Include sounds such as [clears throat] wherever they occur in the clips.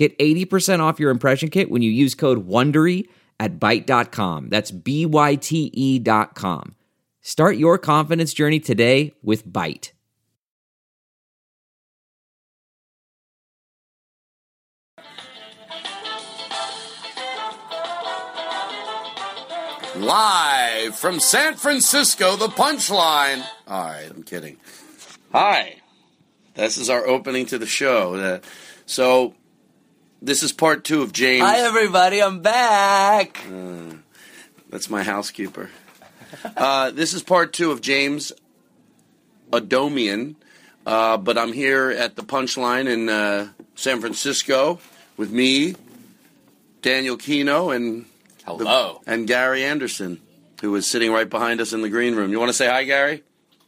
Get 80% off your impression kit when you use code WONDERY at Byte.com. That's B Y T E dot com. Start your confidence journey today with Byte. Live from San Francisco, the punchline. All right, I'm kidding. Hi. This is our opening to the show. Uh, so, this is part two of James. Hi, everybody. I'm back. That's my housekeeper. Uh, this is part two of James Adomian, uh, but I'm here at the punchline in uh, San Francisco with me, Daniel Kinno, and Hello. and Gary Anderson, who is sitting right behind us in the green room. You want to say hi, Gary?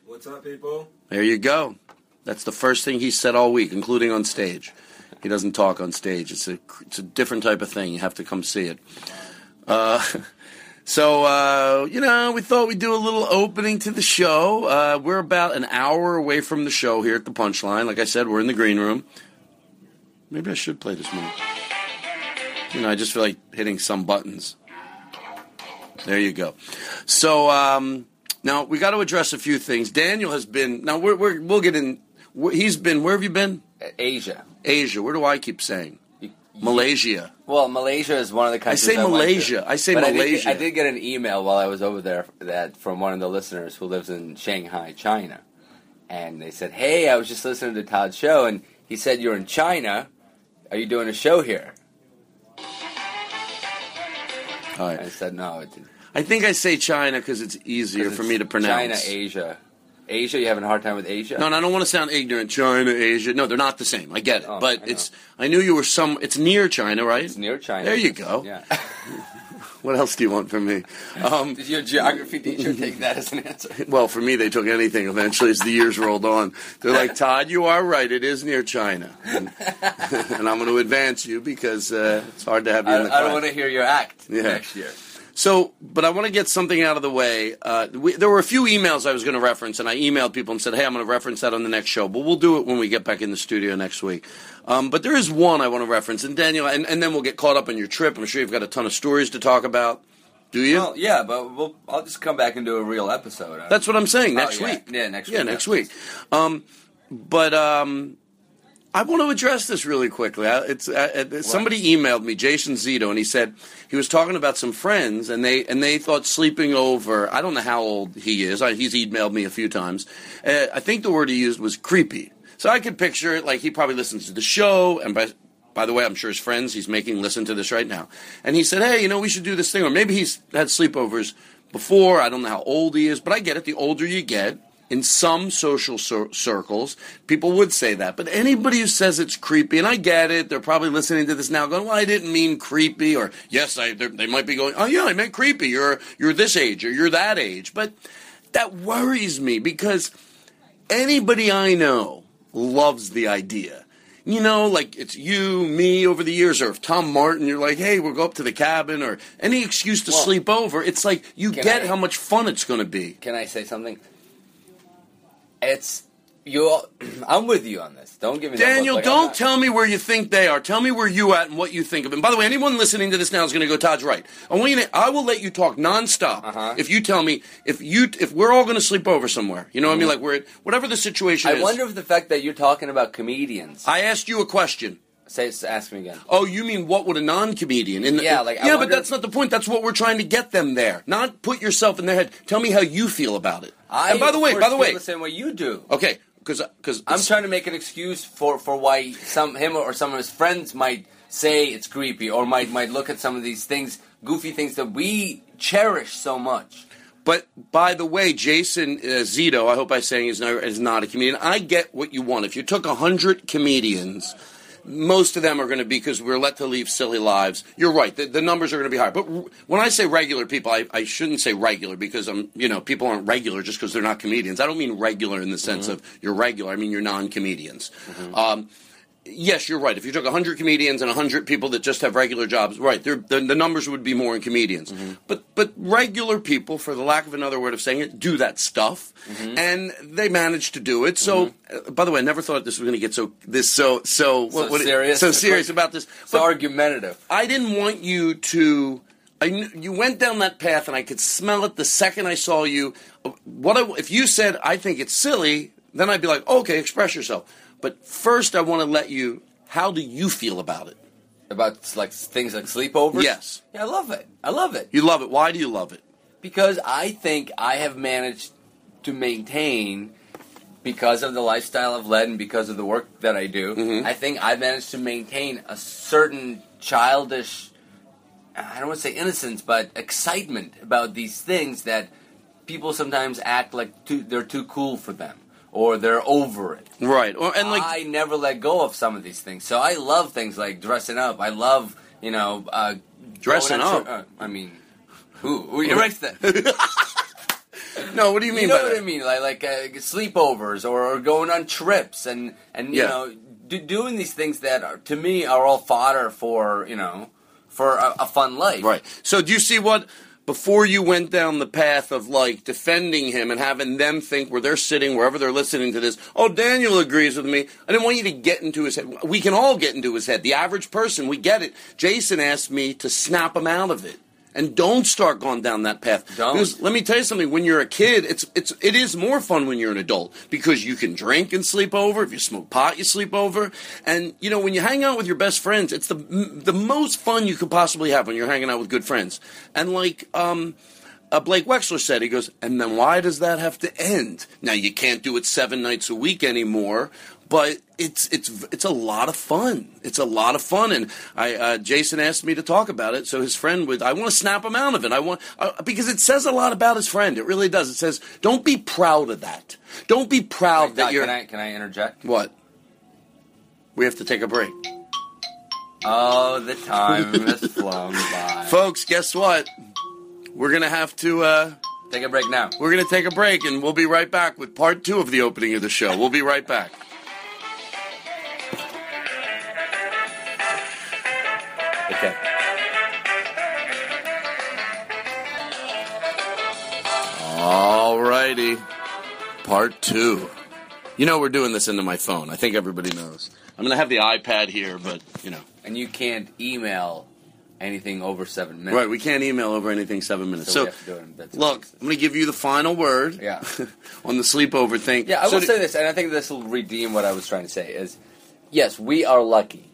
What's up, people? There you go. That's the first thing he said all week, including on stage. He doesn't talk on stage. It's a it's a different type of thing. You have to come see it. Uh, [laughs] so uh, you know, we thought we'd do a little opening to the show. Uh, we're about an hour away from the show here at the Punchline. Like I said, we're in the green room. Maybe I should play this more. You know, I just feel like hitting some buttons. There you go. So um, now we got to address a few things. Daniel has been. Now we're, we're we'll get in. He's been. Where have you been? Asia. Asia. Where do I keep saying? Malaysia. Well, Malaysia is one of the countries. I say to. Malaysia. I say But I did, Malaysia. I did get an email while I was over there that from one of the listeners who lives in Shanghai, China, and they said, "Hey, I was just listening to Todd's show, and he said you're in China. Are you doing a show here?" All And I said, "No, it's I think I say China because it's easier for me to pronounce. China, Asia, Asia. You having a hard time with Asia? No, and I don't want to sound ignorant. China, Asia. No, they're not the same. I get it, Oh, but I it's. I knew you were some. It's near China, right? It's near China. There you go. Yeah. [laughs] What else do you want from me? Um, Did your geography teacher [laughs] take that as an answer? well, for me, they took anything eventually as the years rolled on. They're like, Todd, you are right. It is near China. And, [laughs] and I'm going to advance you because uh, it's hard to have you I, in the I don't want to hear your act Yeah. next year. So, but I want to get something out of the way. Uh, we, there were a few emails I was going to reference, and I emailed people and said, "Hey, I'm going to reference that on the next show." But we'll do it when we get back in the studio next week. Um, but there is one I want to reference, and Daniel, and, and then we'll get caught up on your trip. I'm sure you've got a ton of stories to talk about. Do you? Well, yeah, but we'll, I'll just come back and do a real episode. That's what I'm saying. Oh, Next yeah. week. Yeah, next Yeah, week, Yeah, next week. Um, but um, I want to address this really quickly. I- It's uh, uh, somebody emailed me, Jason Zito, and he said he was talking about some friends, and they and they thought sleeping over. I don't know how old he is. I, he's emailed me a few times. Uh, I think the word he used was creepy. So I could picture it like he probably listens to the show, and by by the way, I'm sure his friends he's making listen to this right now. And he said, "Hey, you know, we should do this thing." Or maybe he's had sleepovers before. I don't know how old he is, but I get it. The older you get, in some social cir- circles, people would say that. But anybody who says it's creepy, and I get it, they're probably listening to this now going, well, I didn't mean creepy, or yes, I, they might be going, oh yeah, I meant creepy. You're, you're this age, or you're that age. But that worries me because anybody I know loves the idea. You know, like it's you, me over the years, or if Tom Martin, you're like, hey, we'll go up to the cabin, or any excuse to Well, sleep over. It's like you get I- how much fun it's going to be. Can I say something? It's you. [clears throat] I'm with you on this. Don't give me Daniel, like, don't tell me where you think they are. Tell me where you at and what you think of them. By the way, anyone listening to this now is going to go. Todd's right. I want you to, I will let you talk nonstop Uh-huh. if you tell me if you if we're all going to sleep over somewhere. You know what I mean? Like we're at, whatever the situation Mm-hmm. I is. wonder if the fact that you're talking about comedians. I asked you a question. Say, ask me again. Oh, you mean what would a non-comedian? In the, Yeah, like, yeah, but that's not the point. That's what we're trying to get them there. Not put yourself in their head. Tell me how you feel about it. I, and by the way, by the feel way, the same way you do. okay, because because I'm trying to make an excuse for, for why some him or some of his friends might say it's creepy or might might look at some of these things, goofy things that we cherish so much. But by the way, Jason uh, Zito, I hope I'm saying is not, is not a comedian. I get what you want. If you took a hundred comedians, most of them are going to be because we're let to leave silly lives. You're right. The, the numbers are going to be higher. But r- when I say regular people, I, I shouldn't say regular because I'm, you know, people aren't regular just because they're not comedians. I don't mean regular in the sense of you're regular. I mean you're non-comedians. Um, yes, you're right. If you took 100 comedians and 100 people that just have regular jobs, right, the, the numbers would be more in comedians. Mm-hmm. But but regular people, for the lack of another word of saying it, do that stuff, mm-hmm. and they manage to do it. So, mm-hmm. uh, by the way, I never thought this was going to get so this so so So serious? so serious about this. So But argumentative. I didn't want you to. I kn- you went down that path, and I could smell it the second I saw you. Uh, what I, if you said I think it's silly? Then I'd be like, okay, express yourself. But first, I want to let you. How do you feel about it? About like things like sleepovers. Yes. Yeah, I love it. I love it You love it. Why do you love it? because I think I have managed to maintain because of the lifestyle I've led and because of the work that I do. Mm-hmm. I think I've managed to maintain a certain childish. I don't want to say innocence, but excitement about these things that people sometimes act like too, they're too cool for them or they're over it. Right. Or, and like, I never let go of some of these things. So I love things like dressing up. I love, you know, uh, Dressing up? uh, I mean, who? Who erase that? [laughs] no. What do you mean you know what that? I mean? Like like uh, sleepovers or, or going on trips and and you know do, doing these things that are to me are all fodder for you know for a, a fun life. Right. So do you see what before you went down the path of like defending him and having them think where they're sitting, wherever they're listening to this, oh Daniel agrees with me. I didn't want you to get into his head. We can all get into his head. The average person, we get it. Jason asked me to snap him out of it. And don't start going down that path. Don't. Because let me tell you something. When you're a kid, it's it's it is more fun when you're an adult because you can drink and sleep over. If you smoke pot, you sleep over. And you know when you hang out with your best friends, it's the the most fun you could possibly have when you're hanging out with good friends. And like um, uh, Blake Wexler said, he goes, and then why does that have to end? Now you can't do it seven nights a week anymore, but it's it's it's a lot of fun. It's a lot of fun, and I uh, Jason asked me to talk about it, so his friend would. I want to snap him out of it. I want uh, because it says a lot about his friend. It really does. It says, don't be proud of that. Don't be proud that you're can I can I interject? what. We have to take a break, Oh, the time has [laughs] flown by. folks. Guess what? We're gonna have to. Uh, Take a break now. We're going to take a break and we'll be right back with part two of the opening of the show. We'll be right back. Okay. All righty. Part two. You know, we're doing this into my phone. I think everybody knows. I'm going to have the iPad here, but, you know. And you can't email anything over seven minutes. Right, we can't email over anything seven minutes. So So, we have to do it in bits look. I'm going to give you the final word Yeah. [laughs] on the sleepover thing. Yeah, I So will do- say this, and I think this will redeem what I was trying to say. Is yes, we are lucky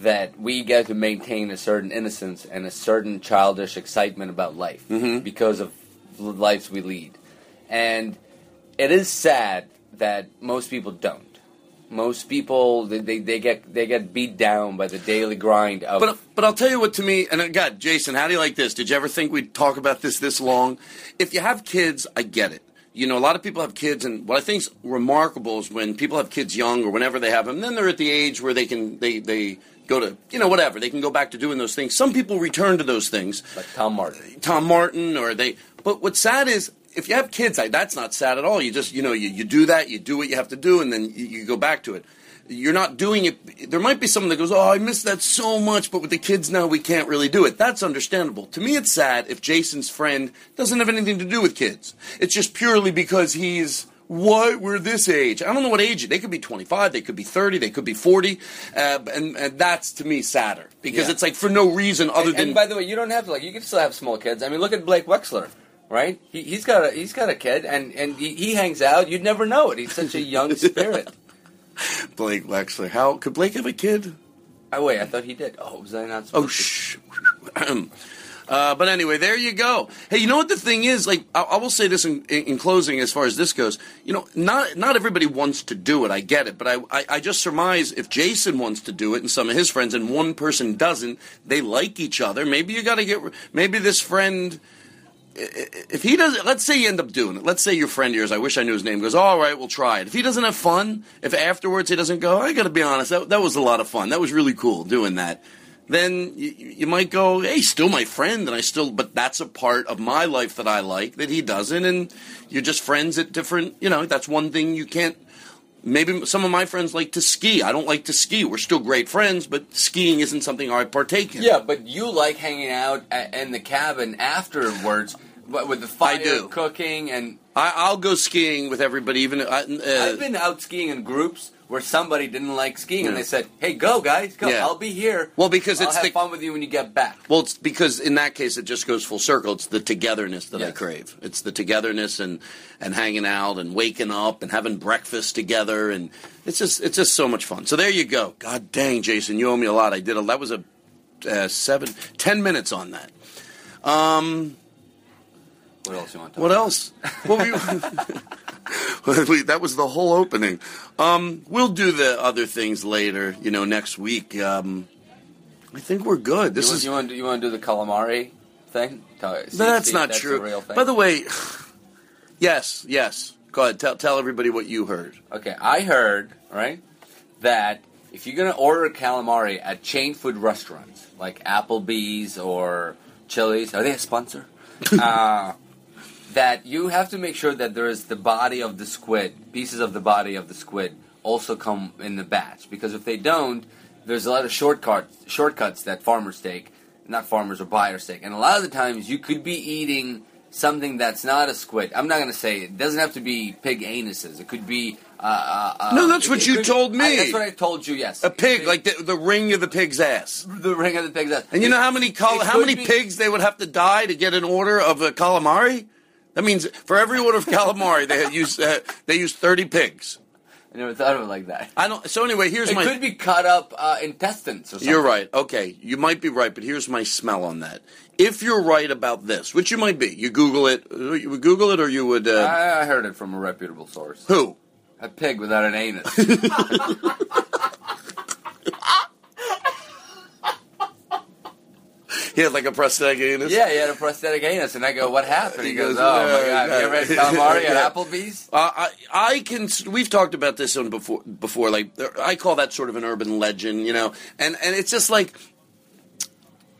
that we get to maintain a certain innocence and a certain childish excitement about life Mhm. because of the lives we lead, and it is sad that most people don't. Most people they, they, they get they get beat down by the daily grind of But but I'll tell you what to me and God, Jason, how do you like this? Did you ever think we'd talk about this this long? If you have kids, I get it. you know, a lot of people have kids, and what I think is remarkable is when people have kids young or whenever they have them, then they're at the age where they can they they go to you know whatever they can go back to doing those things. Some people return to those things, Like Tom Martin. Tom Martin, or they. But what's sad is if you have kids, that's not sad at all. You just you know you, you do that, you do what you have to do, and then you, you go back to it. You're not doing it. There might be someone that goes, "Oh, I miss that so much," but with the kids now, we can't really do it. That's understandable. To me, it's sad if Jason's friend doesn't have anything to do with kids. It's just purely because he's what we're this age. I don't know what age. They could be 25, they could be 30, they could be 40, uh, and, and that's to me sadder because Yeah. it's like for no reason other And, than and by the way, you don't have to like. You can still have small kids. I mean, look at Blake Wexler, right? He, he's got a he's got a kid, and and he, he hangs out. You'd never know it. He's such a young [laughs] spirit. Blake Wexler. How could Blake have a kid? Oh wait, I thought he did. Oh, was I not? Oh, supposed to- shh. [clears throat] [clears throat] uh, but anyway, there you go. Hey, you know what the thing is? Like, I, I will say this in, in, in closing, as far as this goes. You know, not not everybody wants to do it. I get it, but I, I I just surmise if Jason wants to do it and some of his friends, and one person doesn't, they like each other. Maybe you got to get. Maybe this friend. If he doesn't, let's say you end up doing it. Let's say your friend yours, I wish I knew his name, goes, all right, we'll try it. If he doesn't have fun, if afterwards he doesn't go, I got to be honest, that, that was a lot of fun. That was really cool doing that. Then you, you might go, hey, still my friend, and I still, but that's a part of my life that I like that he doesn't, and you're just friends at different, you know, that's one thing you can't. Maybe some of my friends like to ski. I don't like to ski. We're still great friends, but skiing isn't something I partake in. Yeah, but you like hanging out a- in the cabin afterwards, but with the fire do. cooking, and I, I'll go skiing with everybody, even. Uh, uh, I've been out skiing in groups where somebody didn't like skiing, and they said, "Hey, go guys, go! Yeah. I'll be here." Well, because I'll it's have the- fun with you when you get back. Well, it's because in that case it just goes full circle. It's the togetherness that I crave. It's the togetherness and and hanging out and waking up and having breakfast together and it's just it's just so much fun. So there you go. God dang, Jason, you owe me a lot. I did a that was a uh, seven ten minutes on that. Um, What else you want? To what else? Well, we, we- [laughs] [laughs] [laughs] that was the whole opening. Um, we'll do the other things later. You know, next week. Um, I think we're good. This you, is you want you want to do the calamari thing? See- that's see not that's true. A real thing. By the way, [sighs] yes, yes. Go ahead. Tell tell everybody what you heard. Okay, I heard right that if you're gonna order calamari at chain food restaurants like Applebee's or Chili's, are they a sponsor? [laughs] uh, that you have to make sure that there is the body of the squid, pieces of the body of the squid, also come in the batch. Because if they don't, there's a lot of shortcuts shortcuts that farmers take, not farmers or buyers take, and a lot of the times you could be eating something that's not a squid. I'm not going to say it doesn't have to be pig anuses. It could be. Uh, uh, uh, No, that's it- what it you could- told me. I- that's what I told you. Yes, A pig, like the, the ring of the pig's ass. the ring of the pig's ass. And you know how many col- how many be- pigs they would have to die to get an order of a calamari? That means for every order of calamari, they use uh, they used thirty pigs. I never thought of it like that. I don't. So anyway, here's It my. could be cut up uh, intestines or something. You're right. Okay, you might be right, but here's my smell on that. If you're right about this, which you might be, you Google it. You would Google it, or you would. Uh, I, I heard it from a reputable source. who? A pig without an anus. [laughs] [laughs] [laughs] He had like a prosthetic anus. yeah, he had a prosthetic anus, and I go, "What happened?" He, He goes, goes, "Oh my god, have you ever had calamari [laughs] yeah. at Applebee's?" Uh, I I can. We've talked about this on before. Before, like I call that sort of an urban legend, you know, and and it's just like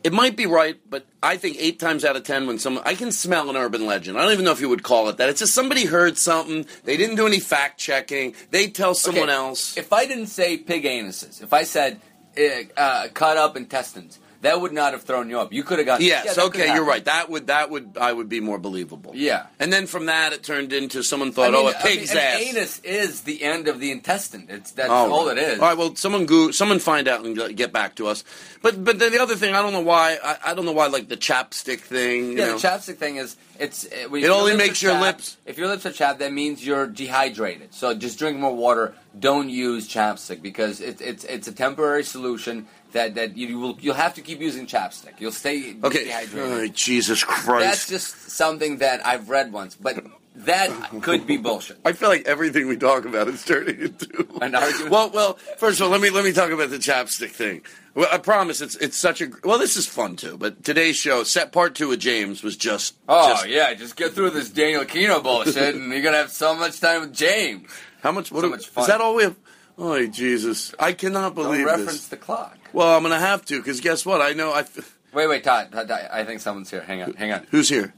it might be right, but I think eight times out of ten, when someone I can smell an urban legend. I don't even know if you would call it that. It's just somebody heard something. They didn't do any fact checking. They tell someone Okay, else. If I didn't say pig anuses, if I said uh, uh, cut up intestines, that would not have thrown you up. You could have gone. Yes, yeah, okay, you're right. That would that would I would be more believable. Yeah. and then from that it turned into someone I thought, mean, oh, a I mean, pig's an ass. anus is the end of the intestine. It's that's All all it is. All right. Well, someone go, someone find out and get- back to us. But but then the other thing, I don't know why. I, I don't know why like the chapstick thing. You Yeah, know. the chapstick thing is it's uh, when It only makes your chapped- lips- If your lips are chapped, that means you're dehydrated. So just drink more water. Don't use chapstick because it's it's it's a temporary solution that that you will you'll have to keep using chapstick. You'll stay okay. dehydrated. Oh, Jesus Christ. That's just something that I've read once, but that could be bullshit. I feel like everything we talk about is turning into An argument? Well, well, first of all, let me let me talk about the chapstick thing. Well, I promise it's it's such a well. This is fun too, but today's show, set part two with James, was just Oh just- yeah, just get through this Daniel Kinno bullshit, and you're gonna have so much time with James. How much? What So do- much fun. Is that all we have? Oh Jesus! I cannot Don't believe reference this. the clock. Well, I'm gonna have to because guess what? I know I. f- [laughs] Wait, wait, Todd, Todd, Todd, I think someone's here. Hang on, hang on. Who's here?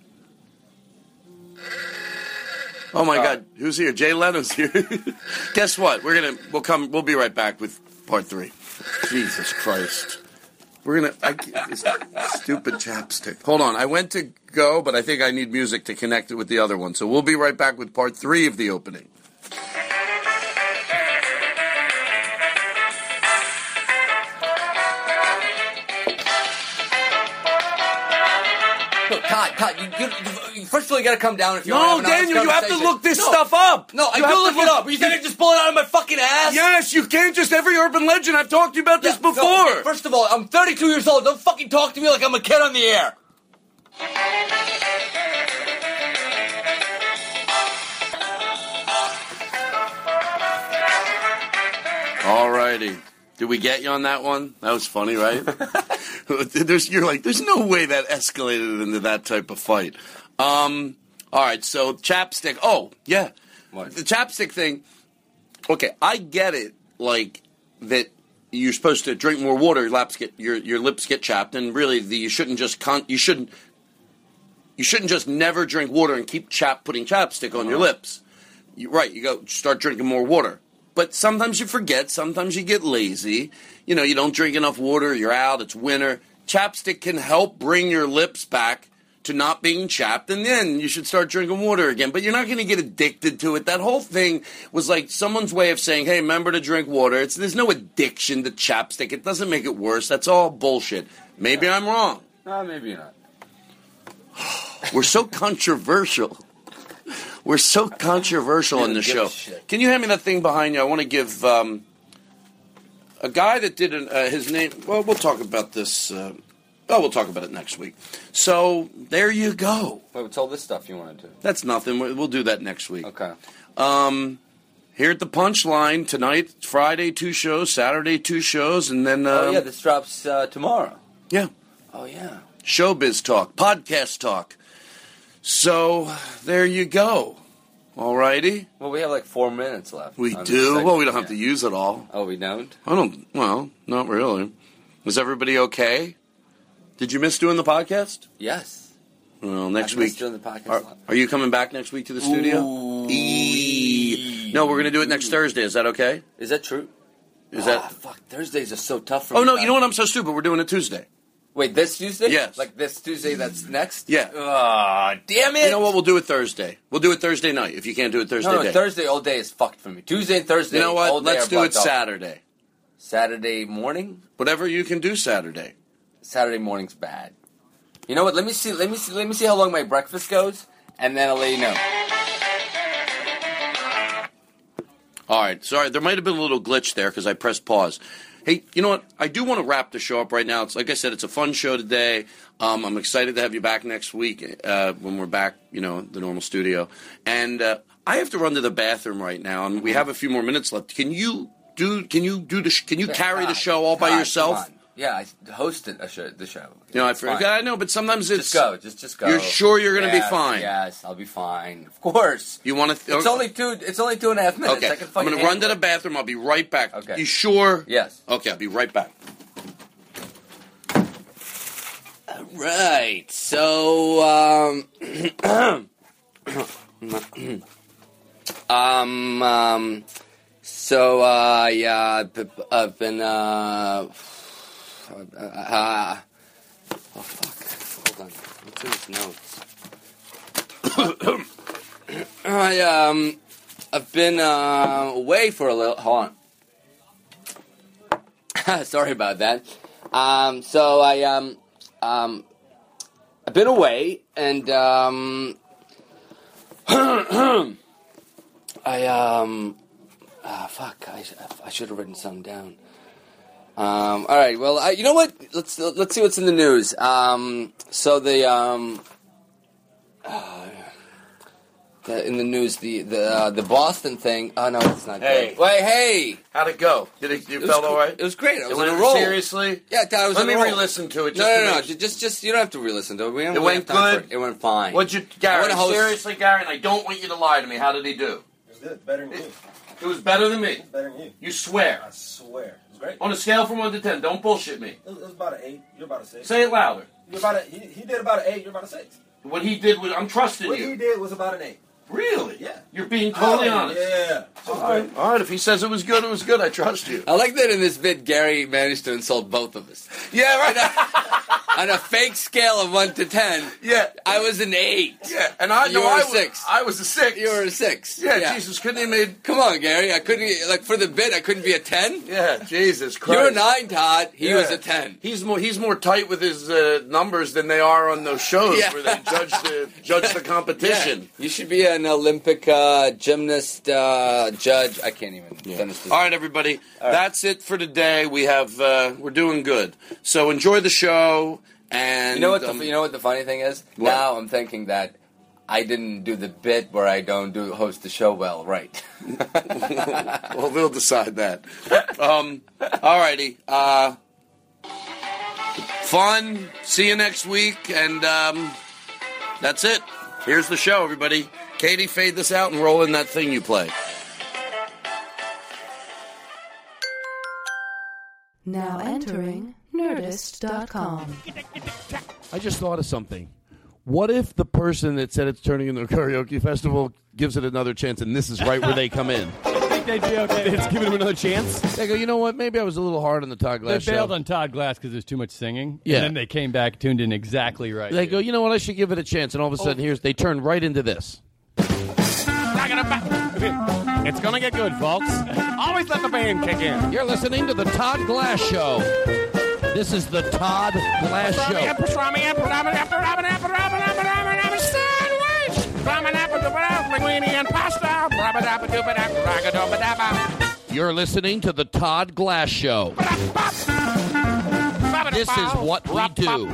Oh my Uh, God! Who's here? Jay Leno's here. [laughs] guess what? We're gonna we'll come. We'll be right back with part three. Jesus Christ! We're gonna. I, can't- stupid chapstick. Hold on. I went to go, but I think I need music to connect it with the other one. So we'll be right back with part three of the opening. Look, Todd, Todd, you, you, first of all, you gotta come down if you No, want to have an Daniel, you have to look this No. stuff up. No, I You do have look it up. You can't just pull it out of my fucking ass? Yes, you can't just every urban legend. I've talked to you about this Yeah, no, before. okay, first of all, I'm 32 years old. Don't fucking talk to me like I'm a kid on the air. Alrighty. Did we get you on that one? That was funny, right? [laughs] [laughs] there's, you're like, there's no way that escalated into that type of fight. Um, all right, so chapstick. Oh, yeah. What? The chapstick thing. Okay, I get it. Like that, you're supposed to drink more water. Your lips get your your lips get chapped, and really, the, you shouldn't just con- you shouldn't you shouldn't just never drink water and keep chap putting chapstick on your lips. You, right, you go start drinking more water. But sometimes you forget, sometimes you get lazy. You know, you don't drink enough water, you're out, it's winter. Chapstick can help bring your lips back to not being chapped, and then you should start drinking water again. But you're not going to get addicted to it. That whole thing was like someone's way of saying, hey, remember to drink water. It's, there's no addiction to chapstick. It doesn't make it worse. That's all bullshit. Maybe I'm wrong. No, maybe not. We're so controversial. We're so controversial We on the show. Can you hand me that thing behind you? I want to give um, a guy that did an, uh, his name. Well, we'll talk about this. Uh, oh, we'll talk about it next week. So there you go. Wait, what's all this stuff you wanted to? That's nothing. We- We'll do that next week. Okay. Um, here at the Punchline tonight, Friday two shows, Saturday two shows, and then um, oh yeah, this drops uh, tomorrow. yeah, Oh yeah. showbiz talk, podcast talk. So there you go. All righty. Well, we have like four minutes left. We do. Well, we don't have to use it all. Oh, we don't. I don't. Well, not really. Is everybody okay? Did you miss doing the podcast? Yes. Well, next I've week. missed doing the podcast Are, lot. are you coming back next week to the studio? Eee. No, we're going to do it next Thursday. Is that okay? Is that true? Is Ah, that? fuck? Thursdays are so tough for Oh me. no! You know what? I'm so stupid. We're doing it Tuesday. Wait, this Tuesday? Yes. Like this Tuesday that's next? Yeah. Ah, damn it! You know what? We'll do it Thursday. We'll do it Thursday night. If you can't do it Thursday No, no, day. Thursday all day is fucked for me. Tuesday and Thursday. you know what? Let's do it. Saturday. Saturday morning. Whatever you can do Saturday. Saturday morning's bad. You know what? Let me see. Let me see. Let me see how long my breakfast goes, and then I'll let you know. All right. Sorry, there might have been a little glitch there because I pressed pause. Hey, you know what? I do want to wrap the show up right now. It's like I said, it's a fun show today. Um, I'm excited to have you back next week uh, when we're back, you know, the normal studio. And uh, I have to run to the bathroom right now, and we have a few more minutes left. Can you do? Can you do the? Sh- can you carry the show all by yourself? Yeah, I hosted a show, the show. You know, I It's forgot. I know, but sometimes it's Just go. Just just go. You're sure you're gonna be fine? Yes, I'll be fine. Of course. You want to? It's only two. It's only two and a half minutes. Okay, I can I'm going to run to the bathroom. I'll be right back. Okay. You sure? Yes. Okay, I'll be right back. All right. So, um, [clears throat] Um, um, so, uh, yeah, I've been, uh, uh, oh, fuck. Hold on. What's in his notes? [coughs] I, um, I've been, uh, away for a little, hold on. [laughs] Sorry about that. Um, so I, um, um, I've been away and, um, [coughs] I um, ah, fuck, I, I should have written something down. Um, all right, well, I, you know what? Let's let's see what's in the news. Um, so the um, [sighs] uh, uh, in the news the the uh, the Boston thing. Oh no, it's not. Hey. good. wait, hey, How'd it go? Did it? You it felt all right? It was great. I was It on a went roll. seriously. Yeah, I thought I was Let on me a roll. re-listen to it. Just no, to no, no, make- Just, just you don't have to re-listen to it. We It went have time for good? It. It went fine. What'd you, I Gary? host- Seriously, Gary, and I don't want you to lie to me. How did he do? It's good. Better than you. It was better than me. Better than you. You swear. I swear. Great. On a scale from one to ten, don't bullshit me. It was, it was about an eight. You're about a six. Say it louder. You're about a, he, he did about an eight. You're about a six. What he did was, I'm trusting you. What he did was about an eight. Really? Yeah. You're being totally Oh, honest. Yeah. All right. All right. If he says it was good, it was good. I trust you. I like that in this bit, Gary managed to insult both of us. Yeah. Right. On a fake scale of one to ten, yeah. I was an eight. Yeah. And I You know were I a was six. I was a six. You were a six. Yeah, Jesus, couldn't he made? Come on, Gary. I couldn't like for the bit. I couldn't be a ten. Yeah, Jesus Christ. You're a nine, Todd. He Yeah. was a ten. He's more he's more tight with his uh, numbers than they are on those shows Yeah. where they judge the judge the [laughs] competition. You should be an Olympic uh, gymnast uh, judge. I can't even finish this. All right, everybody. That's it for today. We have uh, we're doing good. So enjoy the show. And You know what? The, um, you know what the funny thing is? What? Now I'm thinking that I didn't do the bit where I don't do host the show well, right? [laughs] well, we'll decide that. Um, all righty. Uh, fun. See you next week. And um, that's it. Here's the show, everybody. Katie, fade this out and roll in that thing you play. Now entering Nerdist.com. I just thought of something. What if the person that said it's turning into a karaoke festival gives it another chance, and this is right where they come in? [laughs] I think they'd be okay. It's giving him another chance. They go, you know what? Maybe I was a little hard on the Todd Glass. They Glass bailed show. on Todd Glass because there's too much singing. Yeah. And then they came back, tuned in exactly right. They go, you know what? I should give it a chance, and all of a oh. sudden, here's they turn right into this. [laughs] It's gonna get good, folks. Always let the band kick in. You're listening to the Todd Glass Show. This is the Todd Glass Show. You're listening to the Todd Glass Show. This is what we do.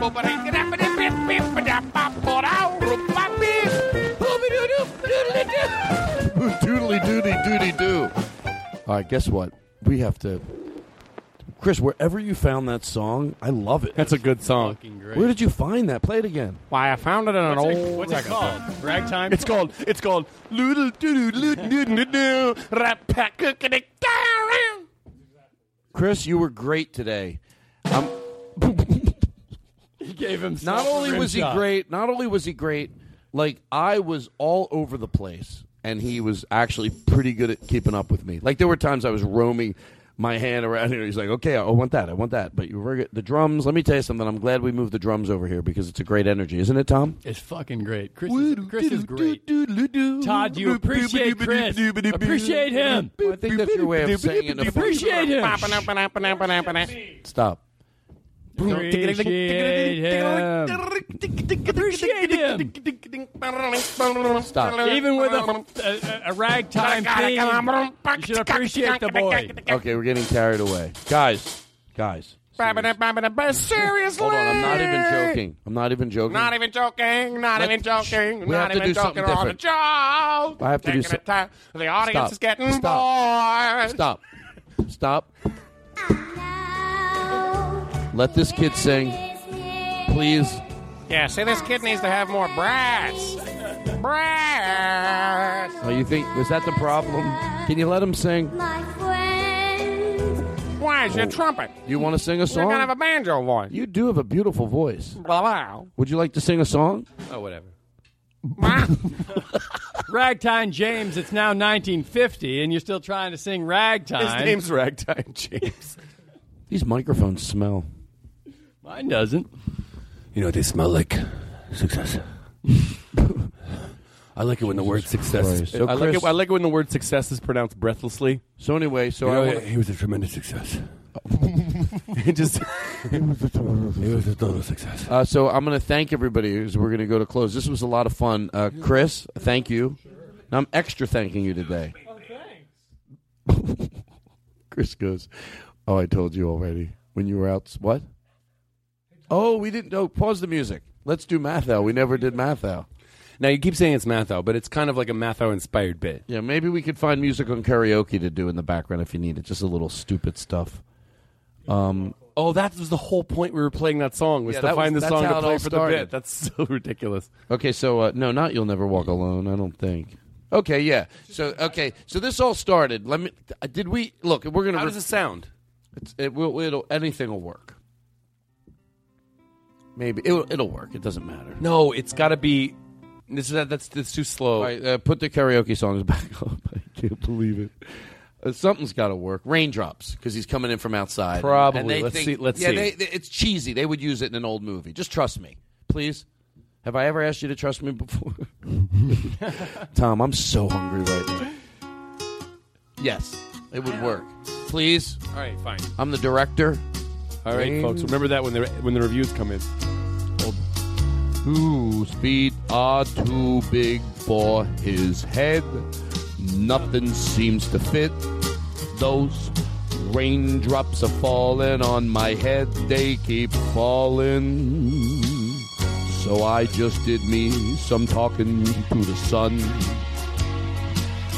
All right, guess what? We have to. Chris, wherever you found that song, I love it. That's a good song. Where did you find that? Play it again. Why, I found it in an What's old what's it record called? store. Ragtime? It's called. It's called. Chris, you were great today. Um, He gave him not only was he great, not only was he great, like I was all over the place, and he was actually pretty good at keeping up with me. Like there were times I was roaming my hand around [laughs] here. He's like, "Okay, I want that, I want that." But you were very good. The drums. Let me tell you something. I'm glad we moved the drums over here because it's a great energy, isn't it, Tom? It's fucking great. Chris is, Chris is great. Todd, you appreciate Chris. Appreciate him. I think that's your way of saying it. in a Appreciate him. Stop. Appreciate him. Appreciate him. Stop. Even with a, a, a ragtime theme, you should appreciate the boy. Okay, we're getting carried away, guys. Guys. Seriously? Hold on, I'm not even joking. I'm not even joking. Not even joking. Not Let- even joking. we have not to even do something joking on the different. joke. I have to do Taking so- it time. The audience Stop. is getting Stop. bored. Stop. Stop. Let this kid sing, please. Yeah, see, this kid needs to have more brass. Brass. Oh, you think was that the problem? Can you let him sing? Why is your oh. trumpet? You want to sing a You're song? gonna have a banjo voice. You do have a beautiful voice. Blah, blah. Would you like to sing a song? Oh, whatever. [laughs] Ragtime James, it's now 1950, and you're still trying to sing ragtime. His name's Ragtime James. These microphones smell. Mine doesn't. You know, they smell like success. I like it when the word success. Christ. So I like Chris- it. I like it when the word success is pronounced breathlessly. So anyway, so You I wanna- he was a tremendous success. [laughs] it just [laughs] it was a total, it a total success. Uh, so I'm going to thank everybody as we're going to go to close. This was a lot of fun. Uh, Chris, thank you. Now I'm extra thanking you today. Oh, thanks. [laughs] Chris goes, "Oh, I told you already when you were out. What? Oh, we didn't. Oh, pause the music. Let's do Matthau. We never did Matthau. Now you keep saying it's Matho, but it's kind of like a Matho inspired bit. Yeah, maybe we could find music on karaoke to do in the background if you need it. Just a little stupid stuff. Um, Oh, that was the whole point we were playing that song was Yeah, to that was- find the that's song how to it play all for started. the bit. That's [laughs] so ridiculous. Okay, so uh, no, not "You'll Never Walk Alone." I don't think. Okay, yeah. So okay, so this all started. Let me. uh, Did we look? We're gonna. How does it sound? It's, it will. It'll. Anything will work. Maybe it'll. It'll work. It doesn't matter. No, it's got to be. This is that's that's too slow. All right, uh, put the karaoke songs [laughs] back up. I can't believe it. Uh, something's got to work. Raindrops, because he's coming in from outside. Probably. And they Let's think, see- let's yeah, see. They, they- it's cheesy. They would use it in an old movie. Just trust me, please. Have I ever asked you to trust me before? [laughs] Tom, I'm so hungry right now. Yes, it would work. Please. All right, fine. I'm the director. All right, folks. Remember that when the when the reviews come in. Whose feet are too big for his head. Nothing seems to fit. Those raindrops are falling on my head. They keep falling. So I just did me some talking to the sun.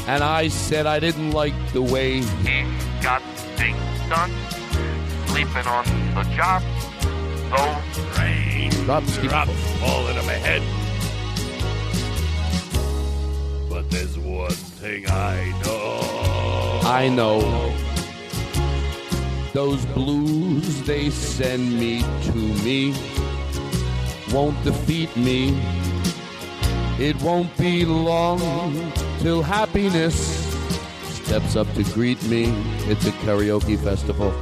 And I said I didn't like the way He got things done, sleeping on the job. Those Drops keep drops falling on my head. But there's one thing I know. I know those blues they send me to me won't defeat me. It won't be long till happiness steps up to greet me. It's a karaoke festival.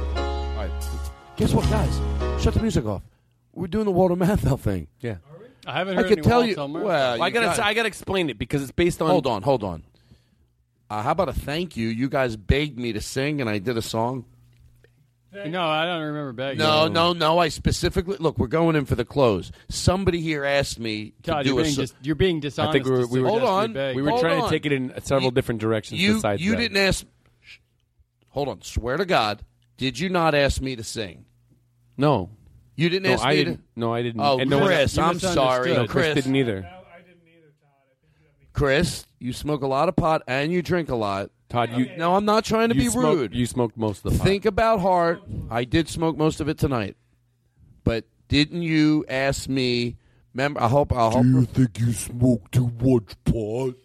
All right. Guess what, guys? Shut the music off. We're doing the Walter Matthau thing. Yeah. I haven't I heard could any tell Walt you. Summer. Well, I gotta got- I gotta explain it because it's based on. Hold on, hold on. Uh, how about a thank you? You guys begged me to sing, and I did a song. No, I don't remember begging. No, no, no. I specifically look. We're going in for the close. Somebody here asked me to Todd, do you're a. being, so- dis- you're being dishonest. I think we were, we were Hold on. beg. we were Hold trying on. to take it in several You- different directions you besides you that. didn't ask. Shh. Hold on. Swear to God, did you not ask me to sing? No, You didn't no, ask I me didn't. to. No, I didn't. Oh, and no Chris, you I'm sorry, misunderstood. No, Chris Chris. didn't either. Todd. Chris, you smoke a lot of pot and you drink a lot. Todd, you No, I'm not trying to you be smoked- rude. You smoked most of the pot. Think about heart. I did smoke most of it tonight, but didn't you ask me? Remember, I hope. I hope. Do you think you smoke too much pot?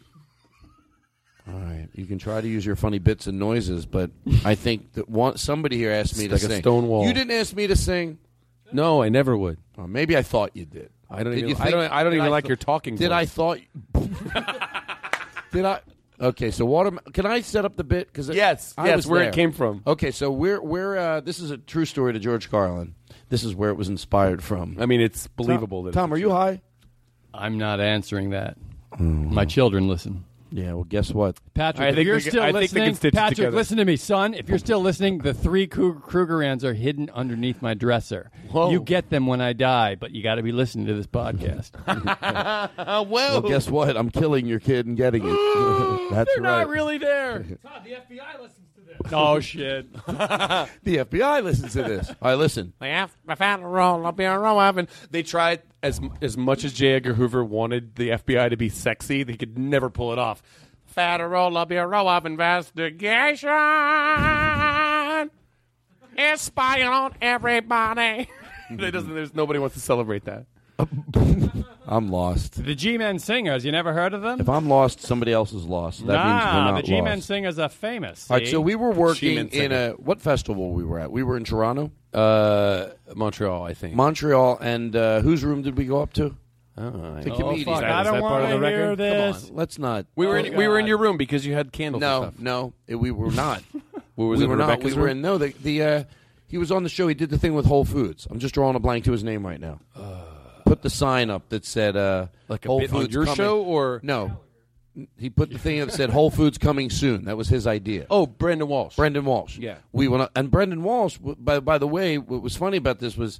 All right, you can try to use your funny bits and noises, but I think that one somebody here asked me It's to like a sing. stone wall. You didn't ask me to sing. no, I never would. Oh, maybe I thought you did. I don't Did even. you I think- don't. I don't did even I like th- your talking. Did voice. I thought? [laughs] did I? Okay, so water. Can I set up the bit? Because Yes, I yes, was where there. it came from. Okay, so we're we're uh, this is a true story to George Carlin. This is where it was inspired from. I mean, it's believable. that Tom, are you high? I'm not answering that. My children listen. Yeah. Well, guess what? Patrick, I if think you're we can- still I think we listening, stitch it Patrick, together. listen to me, son. If you're still listening, the three Krug- Krugerrands are hidden underneath my dresser. Whoa. You get them when I die, but you got to be listening to this podcast. Uh, [laughs] well, [laughs] Well, guess what? I'm killing your kid and getting it. [gasps] That's they're right. not really there. [laughs] oh shit! [laughs] The FBI listens to this. All right, listen. They have I found a roll up here, roll up, and they tried as as much as J. Edgar Hoover wanted the FBI to be sexy, they could never pull it off. Federal Bureau of Investigation is spying on everybody. It doesn't. There's nobody wants to celebrate that. [laughs] I'm lost. The G-Men Singers. You never heard of them? If I'm lost, somebody else is lost. That nah, means we're not the G-Men lost. Singers are famous. All right, so we were working in a what festival we were at? We were in Toronto, Uh, Montreal, I think. Montreal, and uh, whose room did we go up to? Oh, I- The Oh, comedian. fuck, that- I don't part want of to the hear record? this. Come on, let's not. we were Oh, in, we were in your room because you had candles. no, and stuff. no, it- we were not. [laughs] What was we it, were not. We Rebecca's were in no. The, the uh, he was on the show. He did the thing with Whole Foods. I'm just drawing a blank to his name right now. Put the sign up that said uh, Like a Whole Foods your coming. show, or No, he put the thing up that said Whole Foods coming soon. That was his idea. oh, Brendan Walsh. Brendan Walsh. Yeah. we went and Brendan Walsh. By by the way, what was funny about this was,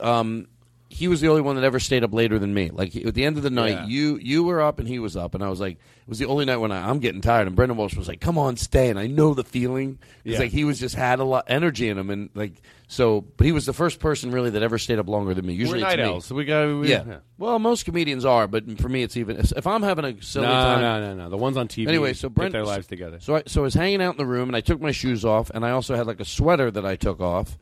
um, he was the only one that ever stayed up later than me. Like at the end of the night, Yeah. you you were up and he was up, and I was like, it was the only night when I, I'm getting tired. And Brendan Walsh was like, "Come on, stay." And I know the feeling. It's Yeah. like he was just had a lot energy in him, and like so. But he was the first person really that ever stayed up longer than me. Usually We're it's night me. owls, so we got. We, yeah. Well, most comedians are, but for me, it's even if I'm having a silly No, time. no, no, no. The ones on TV. Anyway, so Brent their lives together. So I, so I was hanging out in the room, and I took my shoes off, and I also had like a sweater that I took off,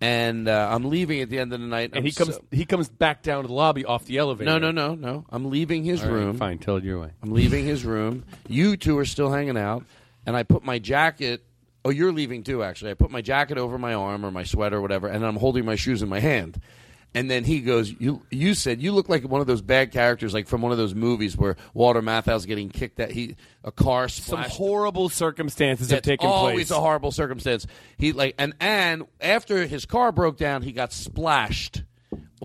and uh, I'm leaving at the end of the night. And I'm he comes. so- he comes back down to the lobby off the elevator. no, no, no, no. I'm leaving his All right, room. fine, tell it your way. I'm leaving his room. You two are still hanging out, and I put my jacket. Oh, you're leaving too, actually. I put my jacket over my arm or my sweater or whatever, and I'm holding my shoes in my hand. And then he goes, "You, you said you look like one of those bad characters, like from one of those movies where Walter Matthau's getting kicked at he a car Some splashed horrible circumstances have That's taken always place. a horrible circumstance. He like and and after his car broke down, he got splashed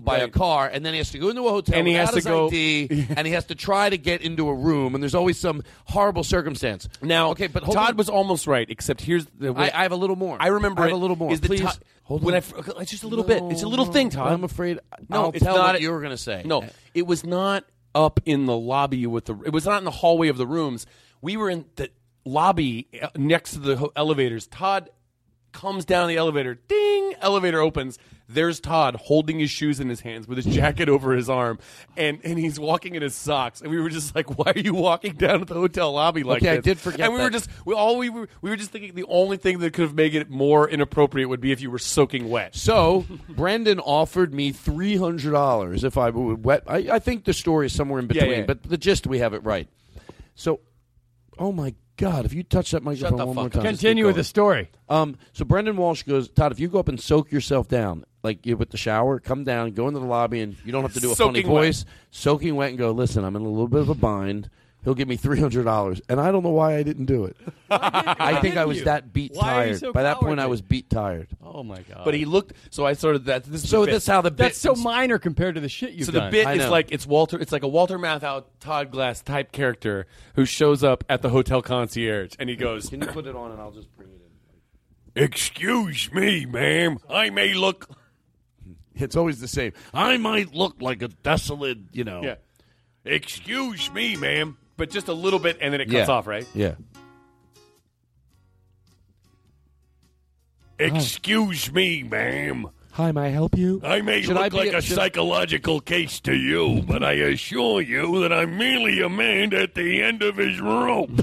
by a car, and then he has to go into a hotel And he has to go- ID, [laughs] and he has to try to get into a room, and there's always some horrible circumstance. Now, okay, but Todd on. was almost right, except here's the. I, I have a little more. I remember I have it a little more. Is the Please Todd- hold when on. I it's just a little bit. It's a little thing, Todd. I'm afraid. No, I'll it's tell not what you were going to say. No, it was not up in the lobby with the. It was not in the hallway of the rooms. We were in the lobby uh, next to the ho- elevators. Todd comes down the elevator. Ding! Elevator opens. There's Todd holding his shoes in his hands with his jacket over his arm, and and he's walking in his socks. And we were just like, "Why are you walking down to the hotel lobby like Okay, I did forget And we were just we all we were we were just thinking the only thing that could have made it more inappropriate would be if you were soaking wet. So Brendan offered me three hundred dollars if I would wet. I, I think the story is somewhere in Yeah, between, yeah. but the gist we have it right. So, oh my God! If you touch that microphone the one more fuck time, Continue with the story. Um, so Brendan Walsh goes, Todd, if you go up and soak yourself down, like you with the shower, come down, go into the lobby, and you don't have to do a funny Soaking wet. voice, soaking wet, and go. Listen, I'm in a little bit of a bind. He'll give me three hundred dollars, and I don't know why I didn't do it. [laughs] I think I was you? that beat why tired. so By that point, I was beat tired. Oh my god! But he looked. So I sort of that. This is So the that's how the bit. that's so minor compared to the shit you've So the bit is like it's Walter. It's like a Walter Matthau, Todd Glass type character who shows up at the hotel concierge, and he goes, Can you put it on, and I'll just bring it in. Excuse me, ma'am. I may look. [laughs] It's always the same. I might look like a desolate, you know. "Yeah," Excuse me, ma'am. But just a little bit, and then it cuts Yeah. off, right? Yeah. Excuse me, ma'am. Hi, may I help you? I may Should look I be- like a should- psychological case to you, but I assure you that I'm merely a man at the end of his rope. [laughs]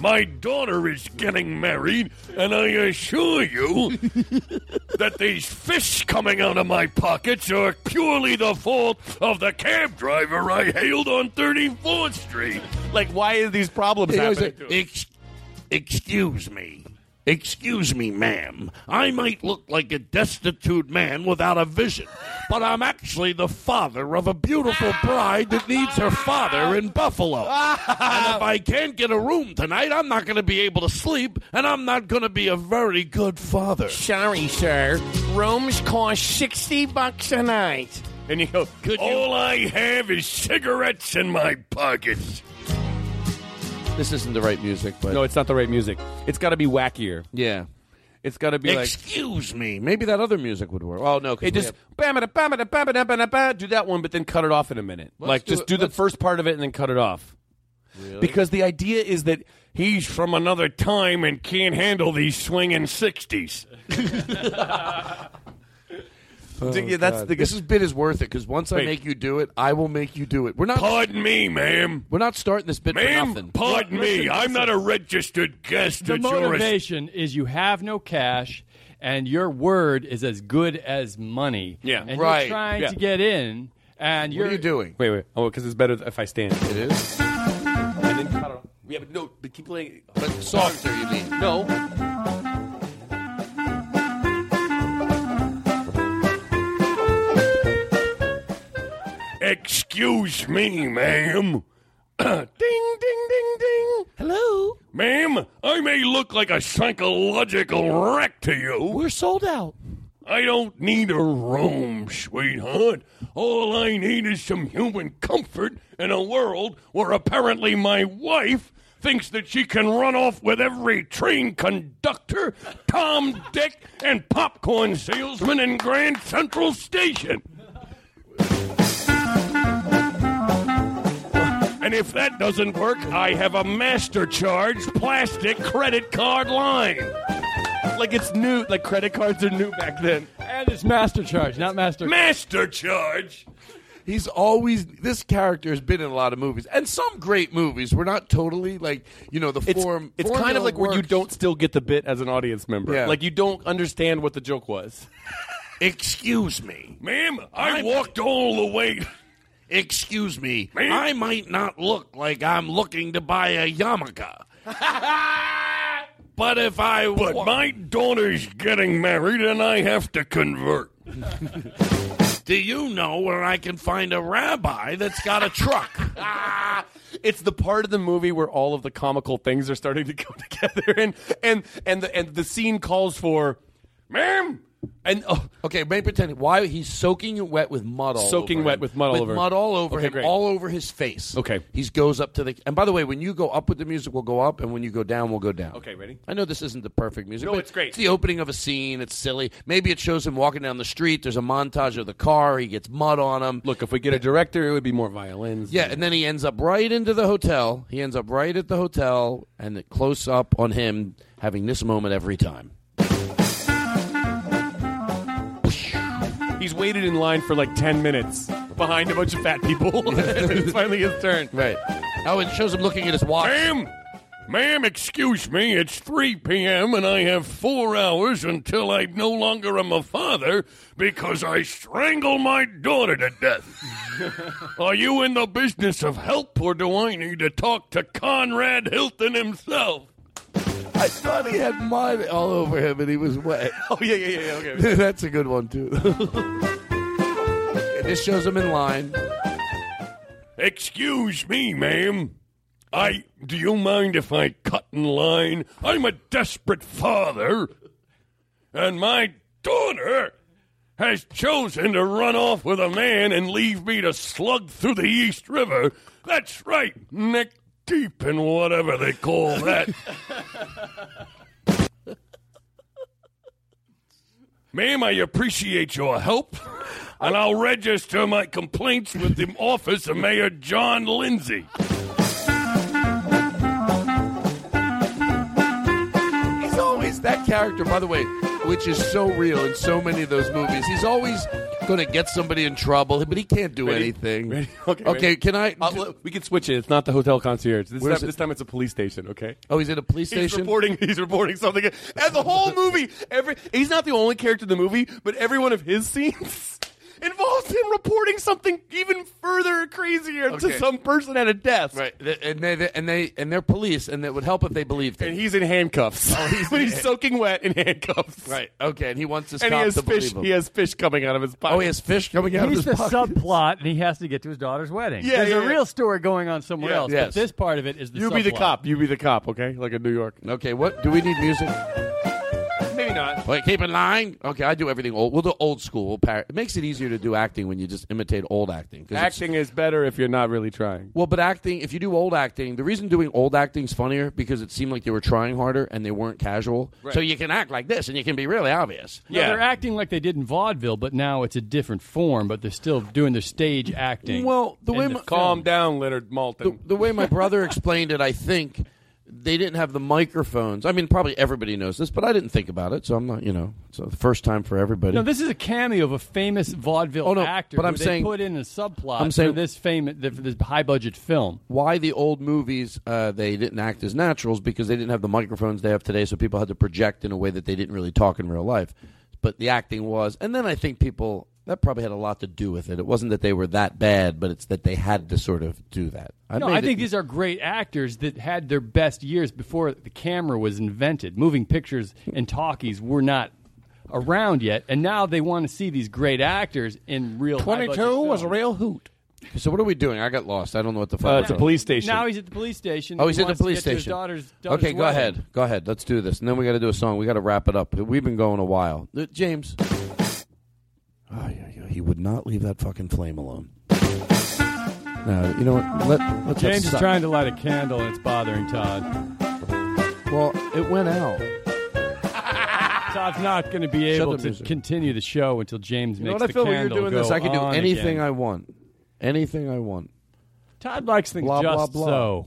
My daughter is getting married, and I assure you [laughs] that these fish coming out of my pockets are purely the fault of the cab driver I hailed on 34th Street. Like, why are these problems He happening? say, to him? Ex- excuse me. Excuse me, ma'am. I might look like a destitute man without a vision, but I'm actually the father of a beautiful bride that needs her father in Buffalo. and if I can't get a room tonight, I'm not going to be able to sleep, and I'm not going to be a very good father. Sorry, sir. Rooms cost sixty bucks a night. And you go, could you? All I have is cigarettes in my pockets. This isn't the right music, but No, it's not the right music. It's got to be wackier. yeah. It's got to be like. Excuse me. Maybe that other music would work. Oh no, 'cause It we just have- bam it bam it bam it bam it bam do that one, but then cut it off in a minute. Like do just it- do the let's- first part of it and then cut it off. Because the idea is that He's from another time and can't handle these swinging [laughs] [laughs] 60s. yeah, that's the this is bit is worth it because once I make you do it, I will make you do it. We're not Pardon me, ma'am. we're not starting this bit for Ma'am, nothing. pardon me. I'm not a registered guest the at your motivation is you have no cash, and your word is as good as money. Yeah. and Right. You're trying Yeah. to get in, and What you're What are you doing? wait wait oh because it's better if I stand It is and then cut it off. Yeah, but no, but keep playing. but softer. You mean? No, Excuse me, ma'am. [clears throat] ding, ding, ding, ding. Hello, Ma'am, I may look like a psychological wreck to you. we're sold out. I don't need a room, sweetheart. All I need is some human comfort in a world where apparently my wife thinks that she can run off with every train conductor, Tom, Dick, and popcorn salesman in Grand Central Station. And if that doesn't work, I have a master charge plastic credit card line. Like it's new. Like credit cards are new back then. And it's Master Charge, not Master. Master charge. He's always this character has been in a lot of movies and some great movies. We're not totally like you know the It's, form. it's kind formula of like where you works. don't still get the bit as an audience member. Yeah. Like you don't understand what the joke was. Excuse me. Ma'am, I walked all the way. Excuse me. I might not look like I'm looking to buy a yarmulke. [laughs] but if I But my daughter's getting married and I have to convert. [laughs] Do you know where I can find a rabbi that's got a truck? [laughs] it's the part of the movie where all of the comical things are starting to come together, and and and the and the scene calls for, ma'am, and oh, Okay, make pretend why he's soaking it wet with mud all Soaking over wet him. with mud all over mud all over Okay, him, great. all over his face. Okay. he goes up to the. And by the way, when you go up with the music, we'll go up, and when you go down, we'll go down. Okay, ready? I know this isn't the perfect music. No, but it's great. It's the opening of a scene. It's silly. Maybe it shows him walking down the street. There's a montage of the car. He gets mud on him. look, if we get a director, it would be more violins. Yeah, and then he ends up right into the hotel. He ends up right at the hotel, and it close up on him having this moment every time. He's waited in line for like ten minutes behind a bunch of fat people. [laughs] it's finally his turn. Right. Oh, it shows him looking at his watch. Ma'am, ma'am, excuse me. It's 3 p.m. and I have four hours until I no longer am a father because I strangled my daughter to death. [laughs] Are you in the business of help or do I need to talk to Conrad Hilton himself? I thought he had mud all over him and he was wet. [laughs] Oh yeah, yeah, yeah. yeah, Okay. [laughs] That's a good one too. And [laughs] this shows him in line. Excuse me, ma'am. I do you mind if I cut in line? I'm a desperate father, and my daughter has chosen to run off with a man and leave me to slug through the East River. That's right, neck deep in whatever they call that. Ma'am, I appreciate your help, and I'll register my complaints with the office of Mayor John Lindsay. He's always that character, by the way, which is so real in so many of those movies. He's always going to get somebody in trouble, but he can't do Ready? anything. Ready? Okay, [laughs] Okay, ready? can I? Uh, look, we can switch it. It's not the hotel concierge. This Where's time, it? this time it's a police station. Okay. oh, he's at a police station. He's station. reporting. [laughs] He's reporting something. And the whole movie, every he's not the only character in the movie, but every one of his [laughs] scenes involves him reporting something even further crazier to some person at a desk. Right, and they, they- and they and they're police, and it would help if they believed him. And he's in handcuffs. Oh, he's- [laughs] but he's soaking wet in handcuffs. Right. Okay, and he wants this And he has to fish. He has fish coming out of his pocket. oh, he has fish coming out He's of the his pocket. He's the subplot, and he has to get to his daughter's wedding. Yeah, There's yeah, a yeah. real story going on somewhere Yeah. else, Yes. but this part of it is the You be the cop. You be the cop. Okay, like in New York. Okay, what do we need music? Maybe not. Wait, keep in line. Okay, I do everything old. We'll do old school. We'll par- it makes it easier to do acting when you just imitate old acting. 'cause it's- Acting is better if you're not really trying. Well, but acting, if you do old acting, the reason doing old acting is funnier because it seemed like they were trying harder and they weren't casual. So you can act like this and you can be really obvious. No, they're acting like they did in vaudeville, but now it's a different form. But they're still doing their stage acting. Well, the in way the my- Calm down, Leonard Maltin. The, the way my brother explained it, I think they didn't have the microphones. I mean, probably everybody knows this, but I didn't think about it, so I'm not, you know, it's the first time for everybody. No, this is a cameo of a famous vaudeville Oh, no, actor. but I'm they saying- put in a subplot I'm saying- for this famous, for this high budget film. why the old movies uh, they didn't act as naturals because they didn't have the microphones they have today, so people had to project in a way that they didn't really talk in real life. But the acting was, and then I think people that probably had a lot to do with it. It wasn't that they were that bad, but it's that they had to sort of do that. no, made I it- think these are great actors that had their best years before the camera was invented. Moving pictures and talkies were not around yet, and now they want to see these great actors in real. Twenty-two was a real hoot. So what are we doing? I got lost. I don't know what the fuck. Uh, it's a police station. Now he's at the police station. Oh, He he's at the police get to his station. daughter's- daughter's okay, go wedding. ahead. Go ahead. Let's do this, and then we got to do a song. We got to wrap it up. We've been going a while. Uh, James. Oh, yeah, yeah, he would not leave that fucking flame alone. Now, you know what? Let, let's James is trying to light a candle and it's bothering Todd. Well, it went out. [laughs] Todd's not going to be Shut able the to music. continue the show until James You know makes what I the feel when you're candle doing go this? I can do on anything again. I want. Anything I want. Todd likes things Blah, blah, just blah. so.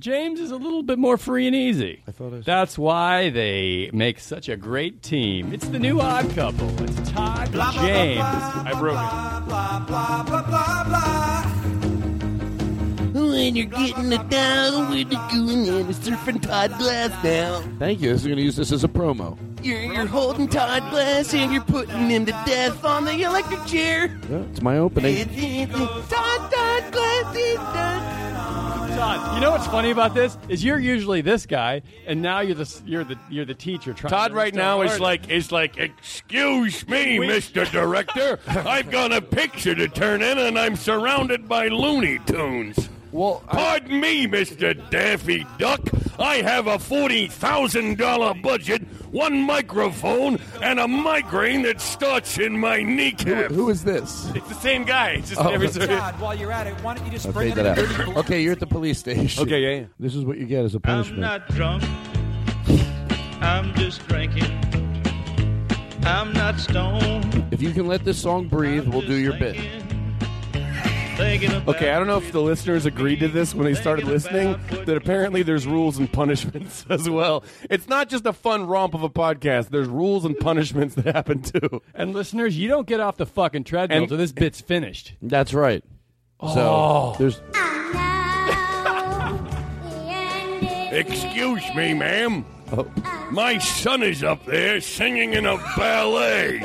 James is a little bit more free and easy. I thought I That's why they make such a great team. It's the new odd couple. It's Todd James. I broke it. Oh, when you're getting it down, we're doing it. It's surfing Todd Glass now. Thank you. This is going to use this as a promo. You're, you're holding Todd Glass and you're putting him to death on the electric chair. Yeah, it's my opening. Todd, Todd Glass is done. Todd, you know what's funny about this is you're usually this guy, and now you're the you're the you're the teacher. Trying Todd to right now is like is like, excuse me, Mr. Director. I've got a picture to turn in and I'm surrounded by Looney Tunes. Well, pardon me, Mr. Daffy Duck. I have a forty thousand dollar budget, one microphone, and a migraine that starts in my kneecap. Who is this? It's the same guy. It's just Oh, every okay. Todd, while you're at it, why don't you just I'll bring fade in that a out. Okay, you're at the police station. Okay, yeah, yeah. This is what you get as a punishment. I'm not drunk. I'm just drinking. I'm not stoned. If you can let this song breathe, we'll do your bit. Thinking about Okay, I don't know if the listeners agreed to this when they started listening. That apparently there's rules and punishments [laughs] as well. It's not just a fun romp of a podcast. There's rules and punishments that happen too. And listeners, you don't get off the fucking treadmill And- until this bit's finished. That's right. Oh. So there's [laughs] Excuse me, ma'am. [laughs] My son is up there singing in a ballet.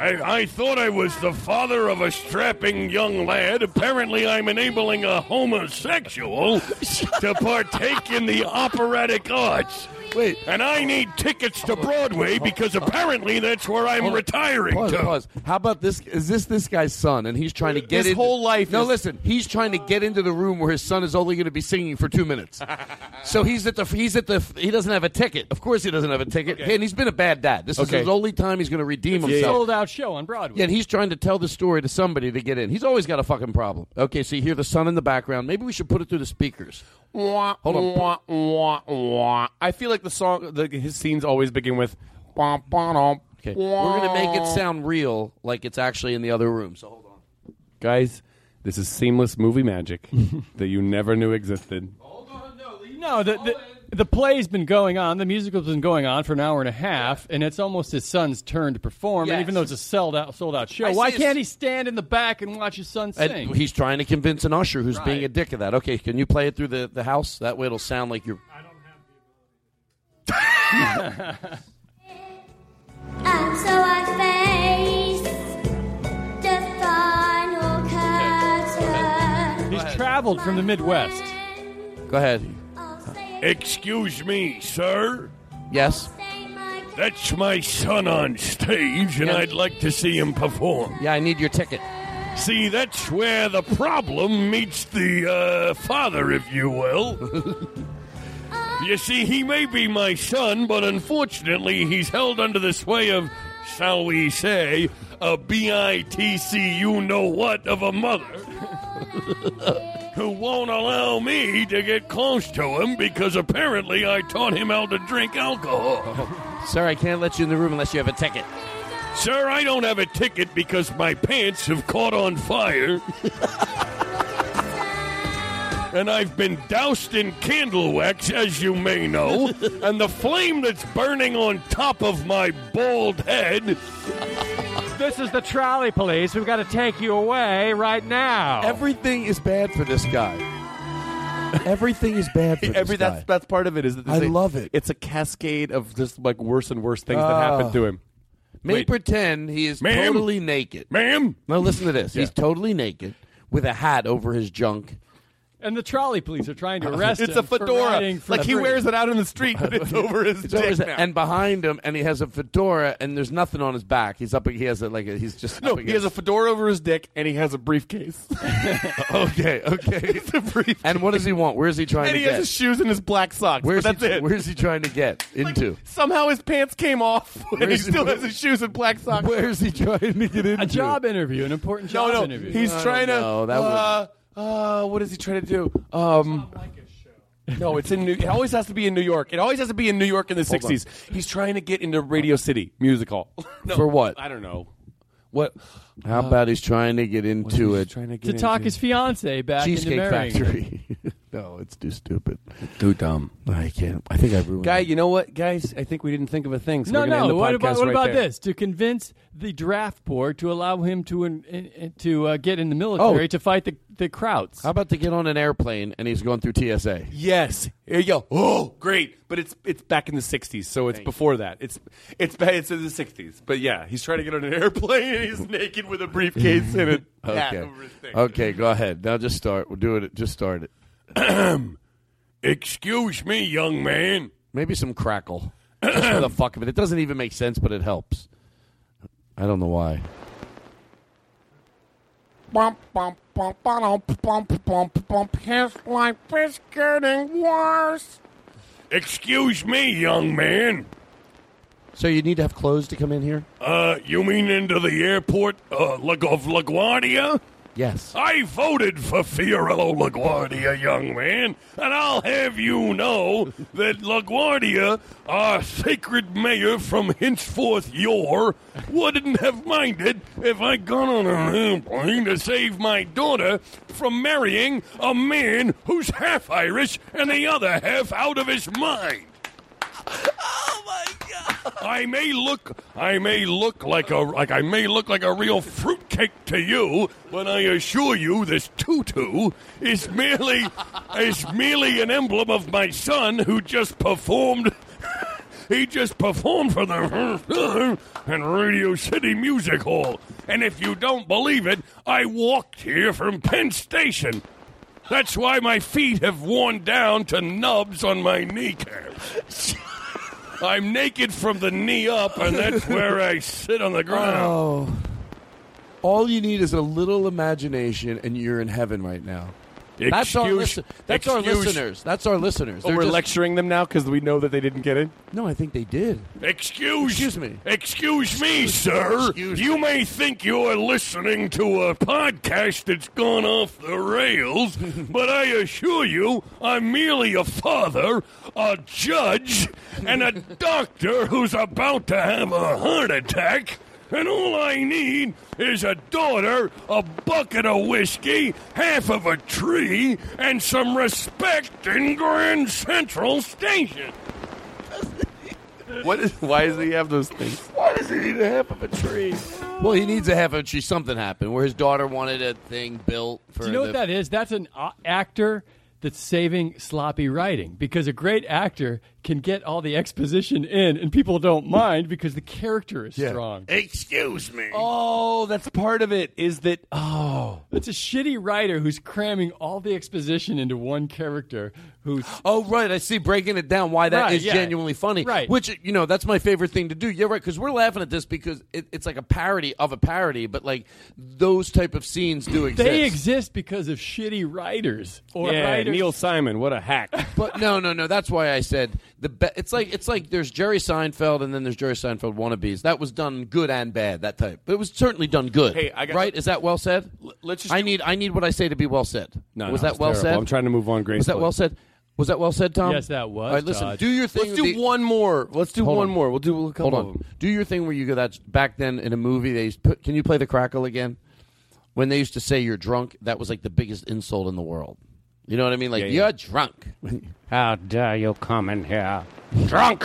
I, I thought I was the father of a strapping young lad. Apparently, I'm enabling a homosexual to partake in the operatic arts. Wait. And I need tickets to Broadway because apparently that's where I'm Hold retiring Pause, to. pause. How about this? Is this this guy's son? And he's trying to get His in- whole life No, is- listen. He's trying to get into the room where his son is only going to be singing for two minutes. [laughs] so he's at the he's at the he doesn't have a ticket. Of course, he doesn't have a ticket. And he's been a bad dad. This is Okay. his only time he's going to redeem It's a himself. sold out show on Broadway. Yeah, and he's trying to tell the story to somebody to get in. He's always got a fucking problem. Okay, so you hear the son in the background. Maybe we should put it through the speakers. Wah, Hold on. Wah, wah, wah. I feel like the song, the, his scenes always begin with. Wah, wah, wah, Okay, we're going to make it sound real, like it's actually in the other room. So hold on. Guys, this is seamless movie magic [laughs] that you never knew existed. No, the, the the play's been going on. The musical's been going on for an hour and a half, and it's almost his son's turn to perform. And even though it's a sold out sold out show, I why can't he stand in the back and watch his son And sing? he's trying to convince an usher who's being a dick of that. Okay, can you play it through the, the house? That way it'll sound like you're. [laughs] And so I face the final curtain. He's traveled from the Midwest. Go ahead. Excuse me, sir. Yes. That's my son on stage, and Yeah. I'd like to see him perform. Yeah, I need your ticket. See, that's where the problem meets the uh, father, if you will. [laughs] you see, he may be my son, but unfortunately, he's held under the sway of, shall we say, a B-I-T-C you know what of a mother. [laughs] Who won't allow me to get close to him because apparently I taught him how to drink alcohol. [laughs] Sir, I can't let you in the room unless you have a ticket. Sir, I don't have a ticket because my pants have caught on fire. [laughs] and I've been doused in candle wax, as you may know. [laughs] and the flame that's burning on top of my bald head. This is the trolley police. We've got to take you away right now. Everything is bad for this guy. Everything is bad for [laughs] Every this guy. that's that's part of it. Is that I there's love it. It's a cascade of just like worse and worse things that Ah. happen to him. May Wait. pretend he is Ma'am? totally naked. Ma'am? Now listen to this. Yeah. He's totally naked with a hat over his junk, And the trolley police are trying to [laughs] arrest It's him. It's a fedora. for Like he free. wears it out in the street, but it's [laughs] over his It's over dick his- now. and behind him, and he has a fedora, and there's nothing on his back. He's up. He has a, like a, he's just no, he has a fedora over his dick, and he has a briefcase. [laughs] okay, okay. and what does he want? Where's he trying to get into? and to he get? has his shoes and his black socks. where's but that's he, it. Where's he trying to get into? Somehow his pants came off, and he Where's- still has his shoes and black socks. Where's he trying to get into? A job interview, an important job no, interview. he's trying to. know. That uh, uh, what is he trying to do? Um, no, it's in New. It always has to be in New York. It always has to be in New York in the Hold on. '60s. He's trying to get into Radio City Music Hall. [laughs] No, For what? I don't know. What? How about he's trying to get into it? Trying to to talk his fiance back into Cheesecake marrying her. Factory. [laughs] no, it's too stupid. Too dumb. I can't. I think I ruined. Guy, it. you know what, guys? I think we didn't think of a thing. So no, we're gonna no. End the What podcast about what right about there. this? To convince the draft board to allow him to in, in, in- to uh, get in the military Oh. to fight the the Krauts. How about to get on an airplane and he's going through TSA? Yes. Here you go. Oh, great! But it's it's back in the '60s, so it's before that. It's it's ba- it's in the '60s. But yeah, he's trying to get on an [laughs] airplane and he's naked with a briefcase and a [laughs] hat Okay. over his thing. Okay, go ahead. Now just start. We'll do it. Just start it. [clears throat] Excuse me, young man. Maybe some crackle. Just for the fuck of it. It doesn't even make sense, but it helps. I don't know why. Bump, bump, bump, bump, bump, bump, bump. His life is getting worse. Excuse me, young man. So you need to have clothes to come in here? Uh, you mean into the airport uh, La- of LaGuardia? Yes. I voted for Fiorello LaGuardia, young man, and I'll have you know that LaGuardia, our sacred mayor from henceforth your, wouldn't have minded if I'd gone on an airplane to save my daughter from marrying a man who's half Irish and the other half out of his mind. Oh, I may look, I may look like a, like I may look like a real fruitcake to you, but I assure you, this tutu is merely, is merely an emblem of my son who just performed. [laughs] He just performed for the [laughs] and Radio City Music Hall. And if you don't believe it, I walked here from Penn Station. That's why my feet have worn down to nubs on my kneecaps. [laughs] I'm naked from the knee up, and that's where I sit on the ground. Oh. All you need is a little imagination, and you're in heaven right now. That's our, listen- that's our excuse- listeners. That's our listeners. Oh, They're we're just- lecturing them now because we know that they didn't get it. No, I think they did. Excuse, Excuse me. Excuse me, sir. Excuse you may think you're listening to a podcast that's gone off the rails, [laughs] but I assure you, I'm merely a father, a judge, and a doctor who's about to have a heart attack. And all I need is a daughter, a bucket of whiskey, half of a tree, and some respect in Grand Central Station. What is? Why does he have those things? Why does he need a half of a tree? Well, he needs a half of a tree. Something happened where his daughter wanted a thing built for. Do you know the, what that is? That's an uh, actor that's saving sloppy writing because a great actor can get all the exposition in and people don't mind because the character is strong. Excuse me. Oh, that's part of it. Is that? Oh, It's a shitty writer who's cramming all the exposition into one character who's Oh right, I see. Breaking it down, why that is Right, yeah. genuinely funny. Right. Which you know, that's my favorite thing to do. Yeah, right. Because we're laughing at this because it, it's like a parody of a parody, but like those type of scenes do exist. they exist because of shitty writers or yeah. writers. Neil Simon, what a hack. But no, no, no. That's why I said the. Be- it's like it's like there's Jerry Seinfeld and then there's Jerry Seinfeld wannabes. That was done good and bad. That type, but it was certainly done good. Hey, I got- right? Is that well said? let's just I do- need I need what I say to be well said. No, was no, that well terrible. said? I'm trying to move on gracefully. Was that well said? Was that well said, Tom? Yes, that was, All right, listen. Todd. Do your thing. Let's do the- one more. Let's do Hold one on. more. We'll do a couple Hold of on. them. Do your thing where you go. That's back then in a movie. They used to put, can you play the crackle again? When they used to say you're drunk, that was like the biggest insult in the world. You know what I mean? Like Yeah, yeah. you're drunk. [laughs] How dare you come in here? Drunk!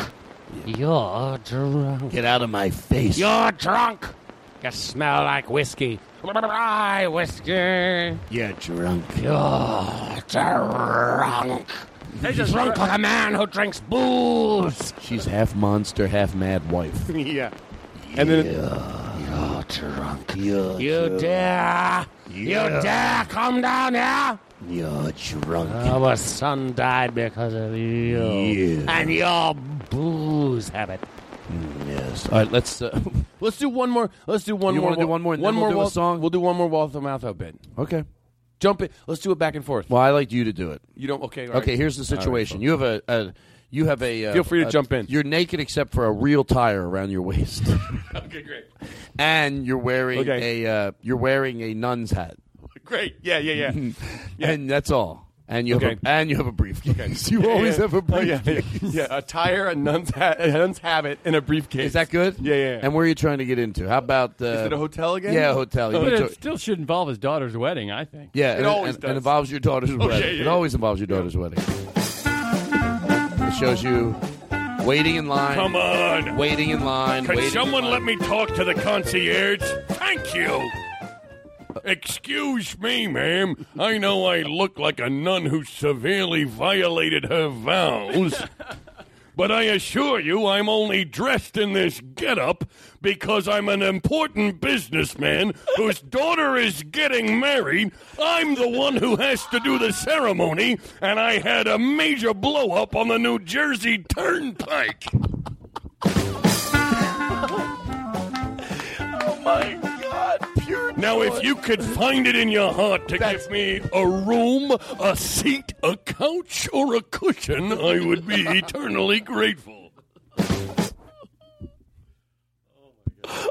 You're drunk. Get out of my face. You're drunk! You smell like whiskey. Rye whiskey. You're drunk. You're drunk. drunk like a man who drinks booze. She's half monster, half mad wife. [laughs] yeah. And then You're drunk. You're You dare? You Yeah. dare come down here? You're drunk. Our son died because of you Yeah. and your booze habit. Yes. All right, let's uh, [laughs] Let's do one more. Let's do one You more. wanna do one more and One then we'll more do a song? We'll do one more Walter Matthau bit. Okay. Jump it. Let's do it back and forth. Well, I like you to do it. You don't. Okay. all right. Okay, here's the situation. fine. you have a, a you have a. Uh, Feel free to a- jump in. You're naked except for a real tire around your waist, [laughs] okay, great. and you're wearing Okay. a uh, you're wearing a nun's hat, [laughs] Great. Yeah, yeah, yeah. [laughs] yeah. and that's all. And you have a, and you have a briefcase. [laughs] You Yeah, always yeah. have a Oh, yeah, briefcase. yeah, yeah. A tire, a nun's hat, a nun's habit, and a briefcase. Is that good? Yeah, yeah. yeah. And where are you trying to get into? How about uh, Is it a hotel again? Yeah, a hotel. You But it to- still should involve his daughter's wedding, I think. yeah, It and, always and, does. and involves your daughter's Oh, wedding. yeah, it always involves your daughter's wedding. It shows you waiting in line. Come on. Waiting in line. Can waiting someone in let me talk to the concierge? Thank you. Excuse me, ma'am. I know I look like a nun who severely violated her vows. [laughs] But I assure you, I'm only dressed in this getup because I'm an important businessman whose [laughs] daughter is getting married. I'm the one who has to do the ceremony, and I had a major blow up on the New Jersey Turnpike. [laughs] Oh my. Now, if you could find it in your heart to give me a room, a seat, a couch, or a cushion, I would be eternally grateful.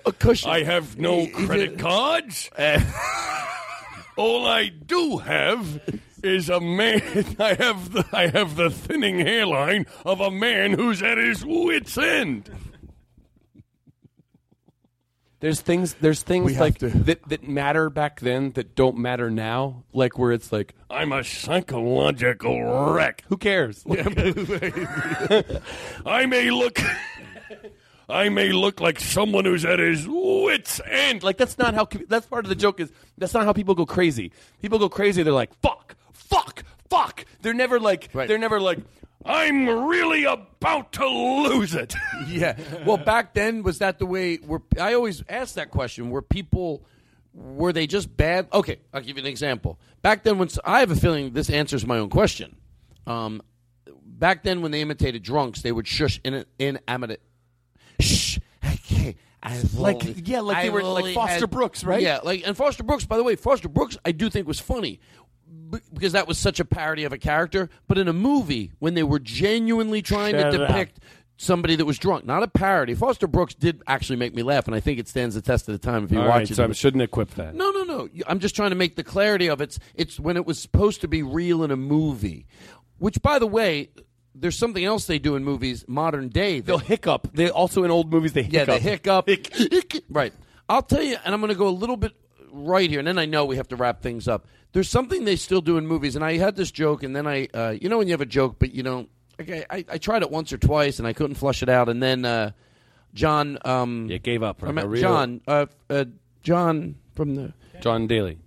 a cushion. I have no credit cards. [laughs] All I do have is a man. [laughs] I have the, I have the thinning hairline of a man who's at his wits' end. There's things. There's things like to- that that matter back then that don't matter now. Like where it's like, I'm a psychological wreck. who cares? [laughs] I may look. I may look like someone who's at his wits' end. Like that's not how. That's part of the joke. Is that's not how people go crazy. People go crazy. They're like, fuck, fuck, fuck. They're never like. Right. They're never like. I'm really about to lose it. [laughs] yeah. Well, back then, was that the way? Were I always ask that question? Were people were they just bad? Okay, I'll give you an example. Back then, when I have a feeling this answers my own question. Um, back then, when they imitated drunks, they would shush in in amateur. Shh. Okay. I've Like- only- yeah, like they I've were like Foster had- Brooks, right? Yeah, like and Foster Brooks. By the way, Foster Brooks, I do think was funny b- because that was such a parody of a character. But in a movie, when they were genuinely trying Shut to up. depict somebody that was drunk, not a parody. Foster Brooks did actually make me laugh, and I think it stands the test of the time if you All watch right, it. so I shouldn't equip that. No, no, no. I'm just trying to make the clarity of it's. It's when it was supposed to be real in a movie, which, by the way, there's something else they do in movies modern day. that- They'll hiccup. They also in old movies they hiccup. yeah, hiccup. the hiccup. right. I'll tell you, and I'm going to go a little bit right here, and then I know we have to wrap things up. There's something they still do in movies, and I had this joke, and then I, uh, you know, when you have a joke, but you don't. Okay, I, I tried it once or twice, and I couldn't flush it out, and then uh, John, um, You gave up. I a mean, real- John, uh, uh, John from the John Daly.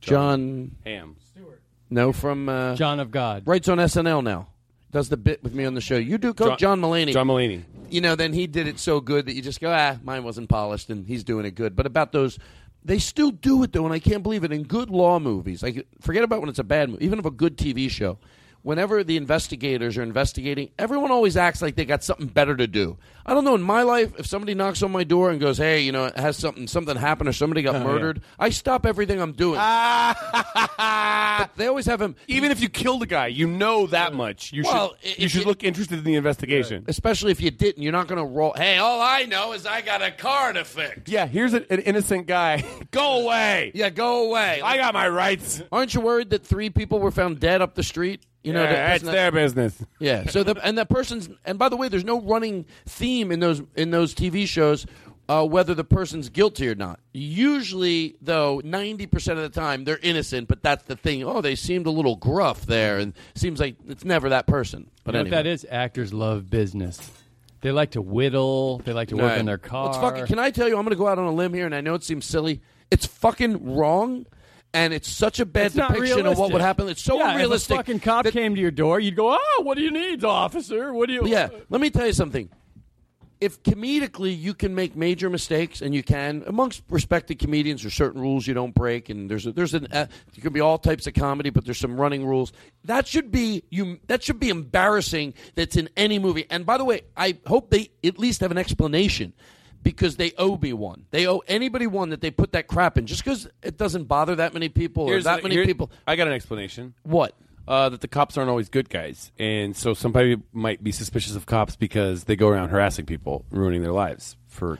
John, Ham. Stewart, no, from uh, John of God. writes on SNL now. Does the bit with me on the show. You do, Coach John, Mulaney. John Mulaney. you know, then he did it so good that you just go, ah, mine wasn't polished, and he's doing it good. But about those, they still do it though, and I can't believe it. In good law movies, like forget about when it's a bad movie, even if a good TV show. Whenever the investigators are investigating, everyone always acts like they got something better to do. I don't know. In my life, if somebody knocks on my door and goes, "Hey, you know, it has something something happened or somebody got Oh, yeah. murdered," I stop everything I'm doing. Ah. but they always have him. Even if you killed a guy, you know that much. You Well, should. if You should you- look interested in the investigation. Especially if you didn't, you're not going to roll. Hey, all I know is I got a car to fix. Yeah, here's an, an innocent guy. [laughs] Go away. Yeah, go away. I got my rights. Aren't you worried that three people were found dead up the street? You know, Yeah, that- that's isn't their business. Yeah. So the and that person's and by the way, there's no running theme in those in those TV shows uh, whether the person's guilty or not. Usually, though, ninety percent of the time they're innocent, but that's the thing. Oh, they seemed a little gruff there, and seems like it's never that person. But you know anyway. what that is? Actors love business. They like to whittle. They like to work Right. on their car. It's fucking, can I tell you? I'm going to go out on a limb here, and I know it seems silly. It's fucking wrong, and it's such a bad It's depiction of what would happen. It's so yeah, unrealistic. If a fucking cop came to your door, you'd go, "Oh, what do you need, officer? What do you?" Yeah, let me tell you something. if comedically you can make major mistakes, and you can amongst respected comedians, there's certain rules you don't break, and there's a, there's an uh, you can be all types of comedy, but there's some running rules. That should be you. That should be embarrassing. That's in any movie. And by the way, I hope they at least have an explanation. Because they owe me one. They owe anybody one that they put that crap in. Just because it doesn't bother that many people or Here's that an- many here- people. I got an explanation. What? Uh, that the cops aren't always good guys, and so somebody might be suspicious of cops because they go around harassing people, ruining their lives for.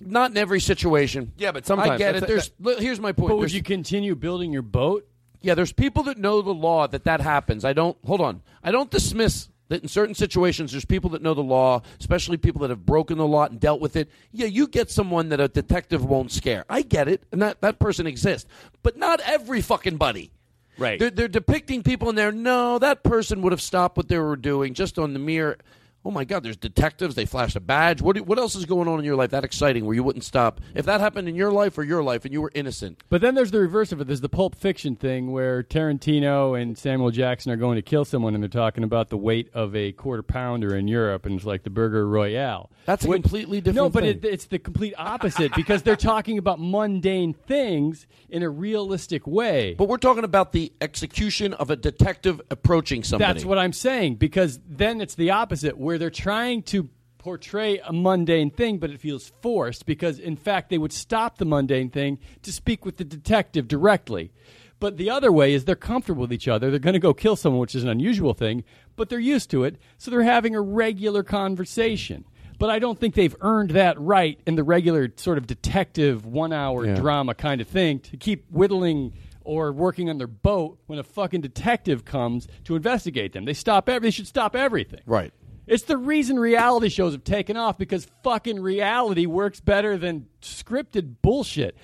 Not in every situation. Yeah, but sometimes I get it. that's- There's look, here's my point. But would There's- you continue building your boat? Yeah, there's people that know the law that that happens. I don't hold on. I don't dismiss that in certain situations there's people that know the law, especially people that have broken the law and dealt with it. Yeah, you get someone that a detective won't scare. I get it, and that that person exists, but not every fucking buddy. Right. They're, they're depicting people in there. No, that person would have stopped what they were doing just on the mere. Oh my God! There's detectives. They flash a badge. What what else is going on in your life that exciting where you wouldn't stop if that happened in your life or your life and you were innocent? But then there's the reverse of it. There's the Pulp Fiction thing where Tarantino and Samuel Jackson are going to kill someone, and they're talking about the weight of a quarter pounder in Europe, and it's like the Burger Royale. That's a When- completely different. No, but it, it's the complete opposite because they're talking about mundane things in a realistic way. But we're talking about the execution of a detective approaching somebody. That's what I'm saying because then it's the opposite where they're trying to portray a mundane thing, but it feels forced because, in fact, they would stop the mundane thing to speak with the detective directly. But the other way is they're comfortable with each other. They're going to go kill someone, which is an unusual thing, but they're used to it, so they're having a regular conversation. But I don't think they've earned that right in the regular sort of detective one hour Yeah. drama kind of thing to keep whittling or working on their boat when a fucking detective comes to investigate them. They stop every, they should stop everything. Right. It's the reason reality shows have taken off because fucking reality works better than scripted bullshit.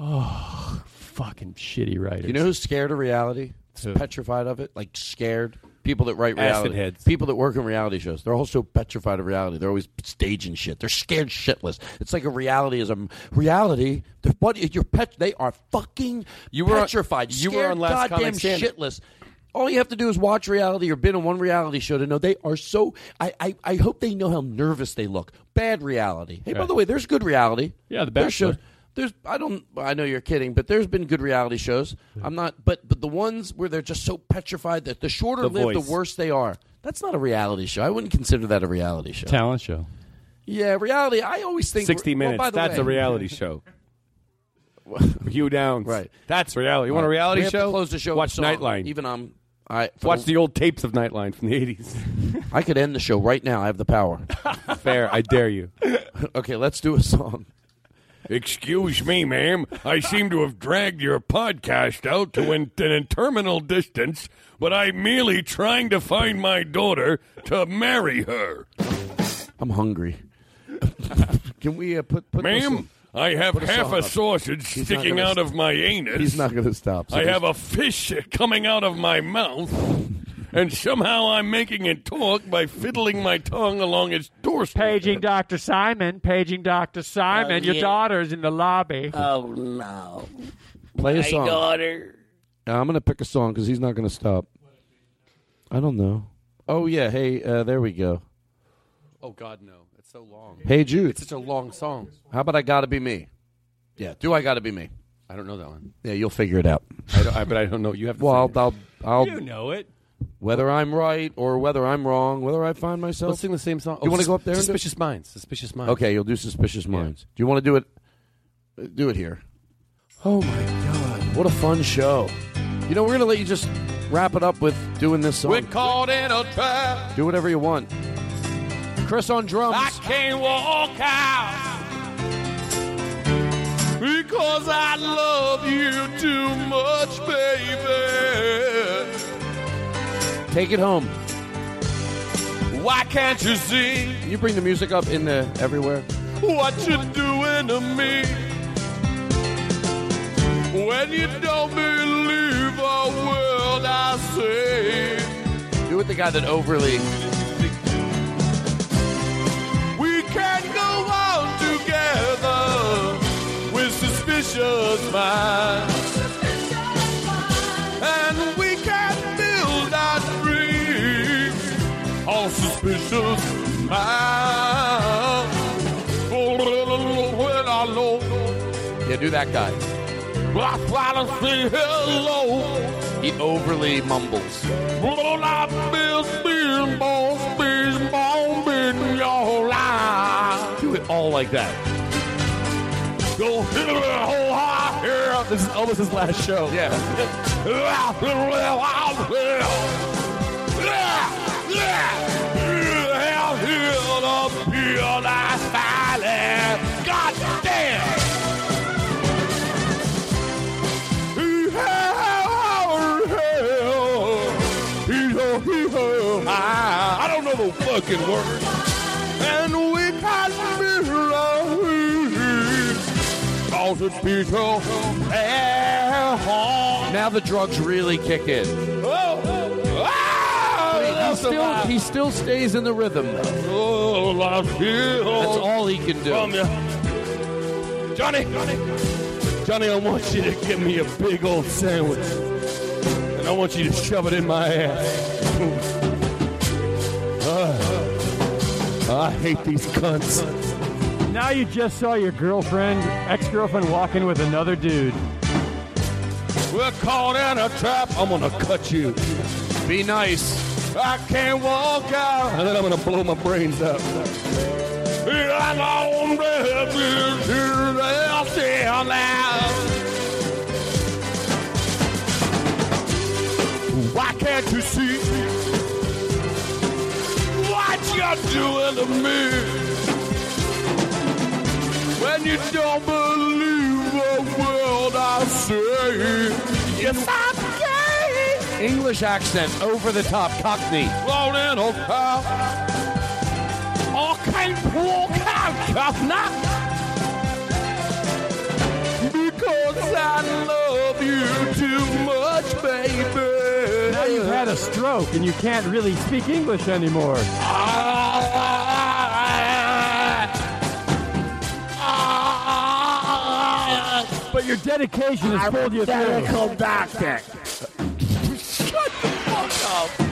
Oh, fucking shitty writers. You know who's scared of reality? Petrified of it, like scared. People that write reality. Acid heads. people that work in reality shows, they're also petrified of reality. They're always staging shit. They're scared shitless. It's like a reality is a reality. What you're pet? They are fucking You were on- petrified. you were on Last goddamn Comic shitless. All you have to do is watch reality or been on one reality show to know they are so. I, I, I hope they know how nervous they look. Bad reality. Hey, by the way, there's good reality. Yeah, The There's shows. There's I don't I know you're kidding, but there's been good reality shows. I'm not, but but the ones where they're just so petrified that the shorter The live, Voice. the worse they are. That's not a reality show. I wouldn't consider that a reality show. Talent show. Yeah, reality. I always think 60 well, minutes. by the That's way- a reality show. [laughs] Hugh Downs. Right. That's reality. You want a reality show? Close the show. Watch with a song. Nightline. Even I'm. I for Watch the old tapes of Nightline from the 80s. [laughs] I could end the show right now. I have the power. [laughs] Fair. I dare you. [laughs] okay, let's do a song. Excuse me, ma'am. I seem to have dragged your podcast out to an, an interminable distance, but I'm merely trying to find my daughter to marry her. I'm hungry. Can we uh, put put this Ma'am, in- I have a half a up. sausage He's sticking out st- of my anus. He's not going to stop. so I have a fish coming out of my mouth, [laughs] and somehow I'm making it talk by fiddling my tongue along its doorstep. Paging Dr. Simon. Paging Dr. Simon. Oh, Your yeah. daughter's in the lobby. Oh no! Play a My song. daughter. Yeah, I'm going to pick a song because he's not going to stop. I don't know. Oh yeah. Hey, uh, there we go. Oh, God, no. It's so long. Hey Jude. It's such a long song. How about I gotta be me? Yeah. Do I gotta be me? I don't know that one. Yeah, you'll figure it out. I don't, I, but I don't know. You have to Well, sing I'll, it. I'll, I'll You know it. whether I'm right or whether I'm wrong, whether I find myself. Let's sing the same song. You want to go up there? and do- Suspicious Minds. Suspicious Minds. Okay, you'll do Suspicious Minds. Do you want to do it? Do it here. Oh my God! What a fun show! You know, we're gonna let you just wrap it up with doing this song. We're caught in a trap. Do whatever you want. Chris on drums. I can't walk out because I love you too much, baby. Take it home. Why can't you see Can you bring the music up in the everywhere? what you're doing to me? When you don't believe a word I say, Do it the guy that overly. suspicious mind. And we can build our dreams on suspicious. Oh, when I know. Yeah, do that guy. I try to say hello. He overly mumbles. I miss being, boss, being, boss, being your life? Do it all like that. Go high. This is almost his last show. Yeah. It's beautiful. Now the drugs really kick in. Ah, He still, he still stays in the rhythm. Oh, I feel. That's all he can do. Johnny. Johnny, Johnny, I want you to give me a big old sandwich. And I want you to shove it in my ass. [laughs] Ah, I hate these cunts. Now you just saw your girlfriend, ex-girlfriend walking with another dude. We're caught in a trap. I'm gonna cut you. Be nice. I can't walk out. And then I'm gonna blow my brains out. Why can't you see what you're doing to me? When you don't believe a word I say, yes I'm gay. English accent, over the top, Cockney. Blown in a car. I can't walk out now. Because I love you too much, baby. Now you've had a stroke and you can't really speak English anymore. But your dedication has pulled you through. medical doctor. Shut the fuck up.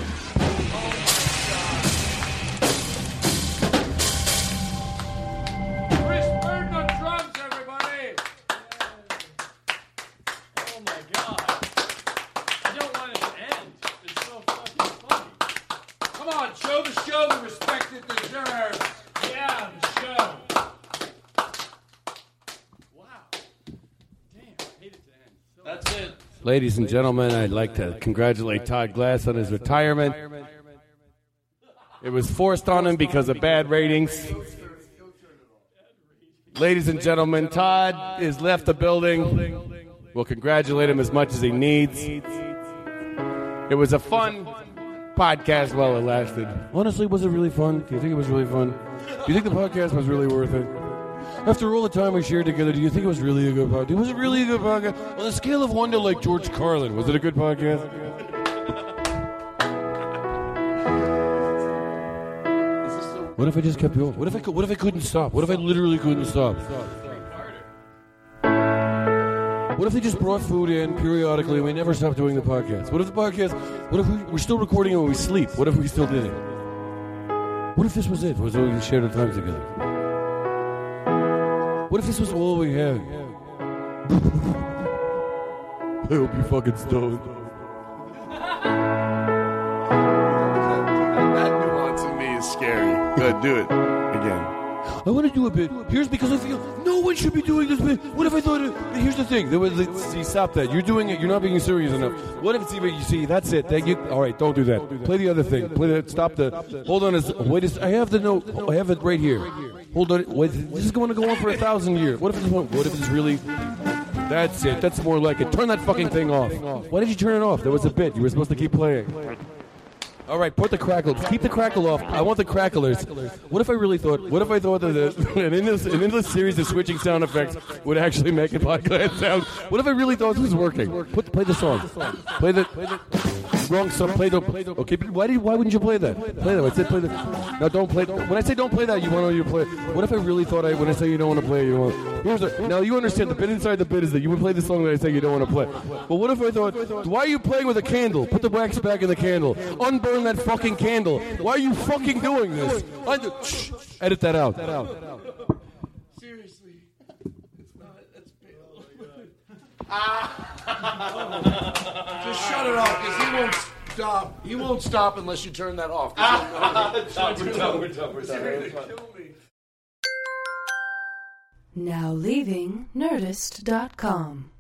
Ladies and gentlemen, I'd like to congratulate Todd Glass on his retirement. It was forced on him because of bad ratings. Ladies and gentlemen, Todd has left the building. We'll congratulate him as much as he needs. It was a fun podcast while it lasted. Honestly, was it really fun? Do you think it was really fun? Do you think the podcast was really worth it? After all the time we shared together, do you think it was really a good podcast? Was it really a good podcast? On a scale of one to like George Carlin, was it a good podcast? What if I just kept going? What if I could, what if I couldn't stop? What if I literally couldn't stop? What if they just brought food in periodically and we never stopped doing the podcast? What if the podcast? What if we, we're still recording it when we sleep? What if we still did it? What if this was it? Was all we shared our time together? What if this was all we had? I hope you fucking stoned. That nuance in me is scary. Good, do it again. I want to do a bit. Here's because I feel no one should be doing this bit. What if I thought? It, here's the thing. There was, see, stop that. You're doing it. You're not being serious enough. What if it's even? You see, that's it. Thank you. All right, don't do that. Play the other thing. Play the. Stop the. Hold on. a s- Wait. a s- I have the note. I have it right here. Hold on. Wait. This is going to go on for a thousand years. What if it's? What if it's really? That's it. That's more like it. Turn that fucking thing off. Why did you turn it off? There was a bit. You were supposed to keep playing. All right, put the crackle. Keep the crackle off. I want the cracklers. What if I really thought? What if I thought that [laughs] an endless, an endless series of switching sound effects would actually make a podcast sound? What if I really thought this was working? Put play the song. Play the. Wrong song. Play the. Okay, but why did? Why wouldn't you play that? Play that. I said play the. Now don't play. When I say don't play that, you want to play. What if I really thought I? When I say you don't want to play, you want. Here's a, now you understand the bit inside the bit is that you would play the song that I say you don't want to play. But what if I thought? Why are you playing with a candle? Put the wax back in the candle. Unburn that fucking candle. Why are you fucking doing this? Under, shh, edit that out. Seriously. It's not, that's Just shut it off because he won't stop. He won't stop unless you turn that off. [laughs] Done, we're done, we're done, we're done. Now leaving Nerdist.com.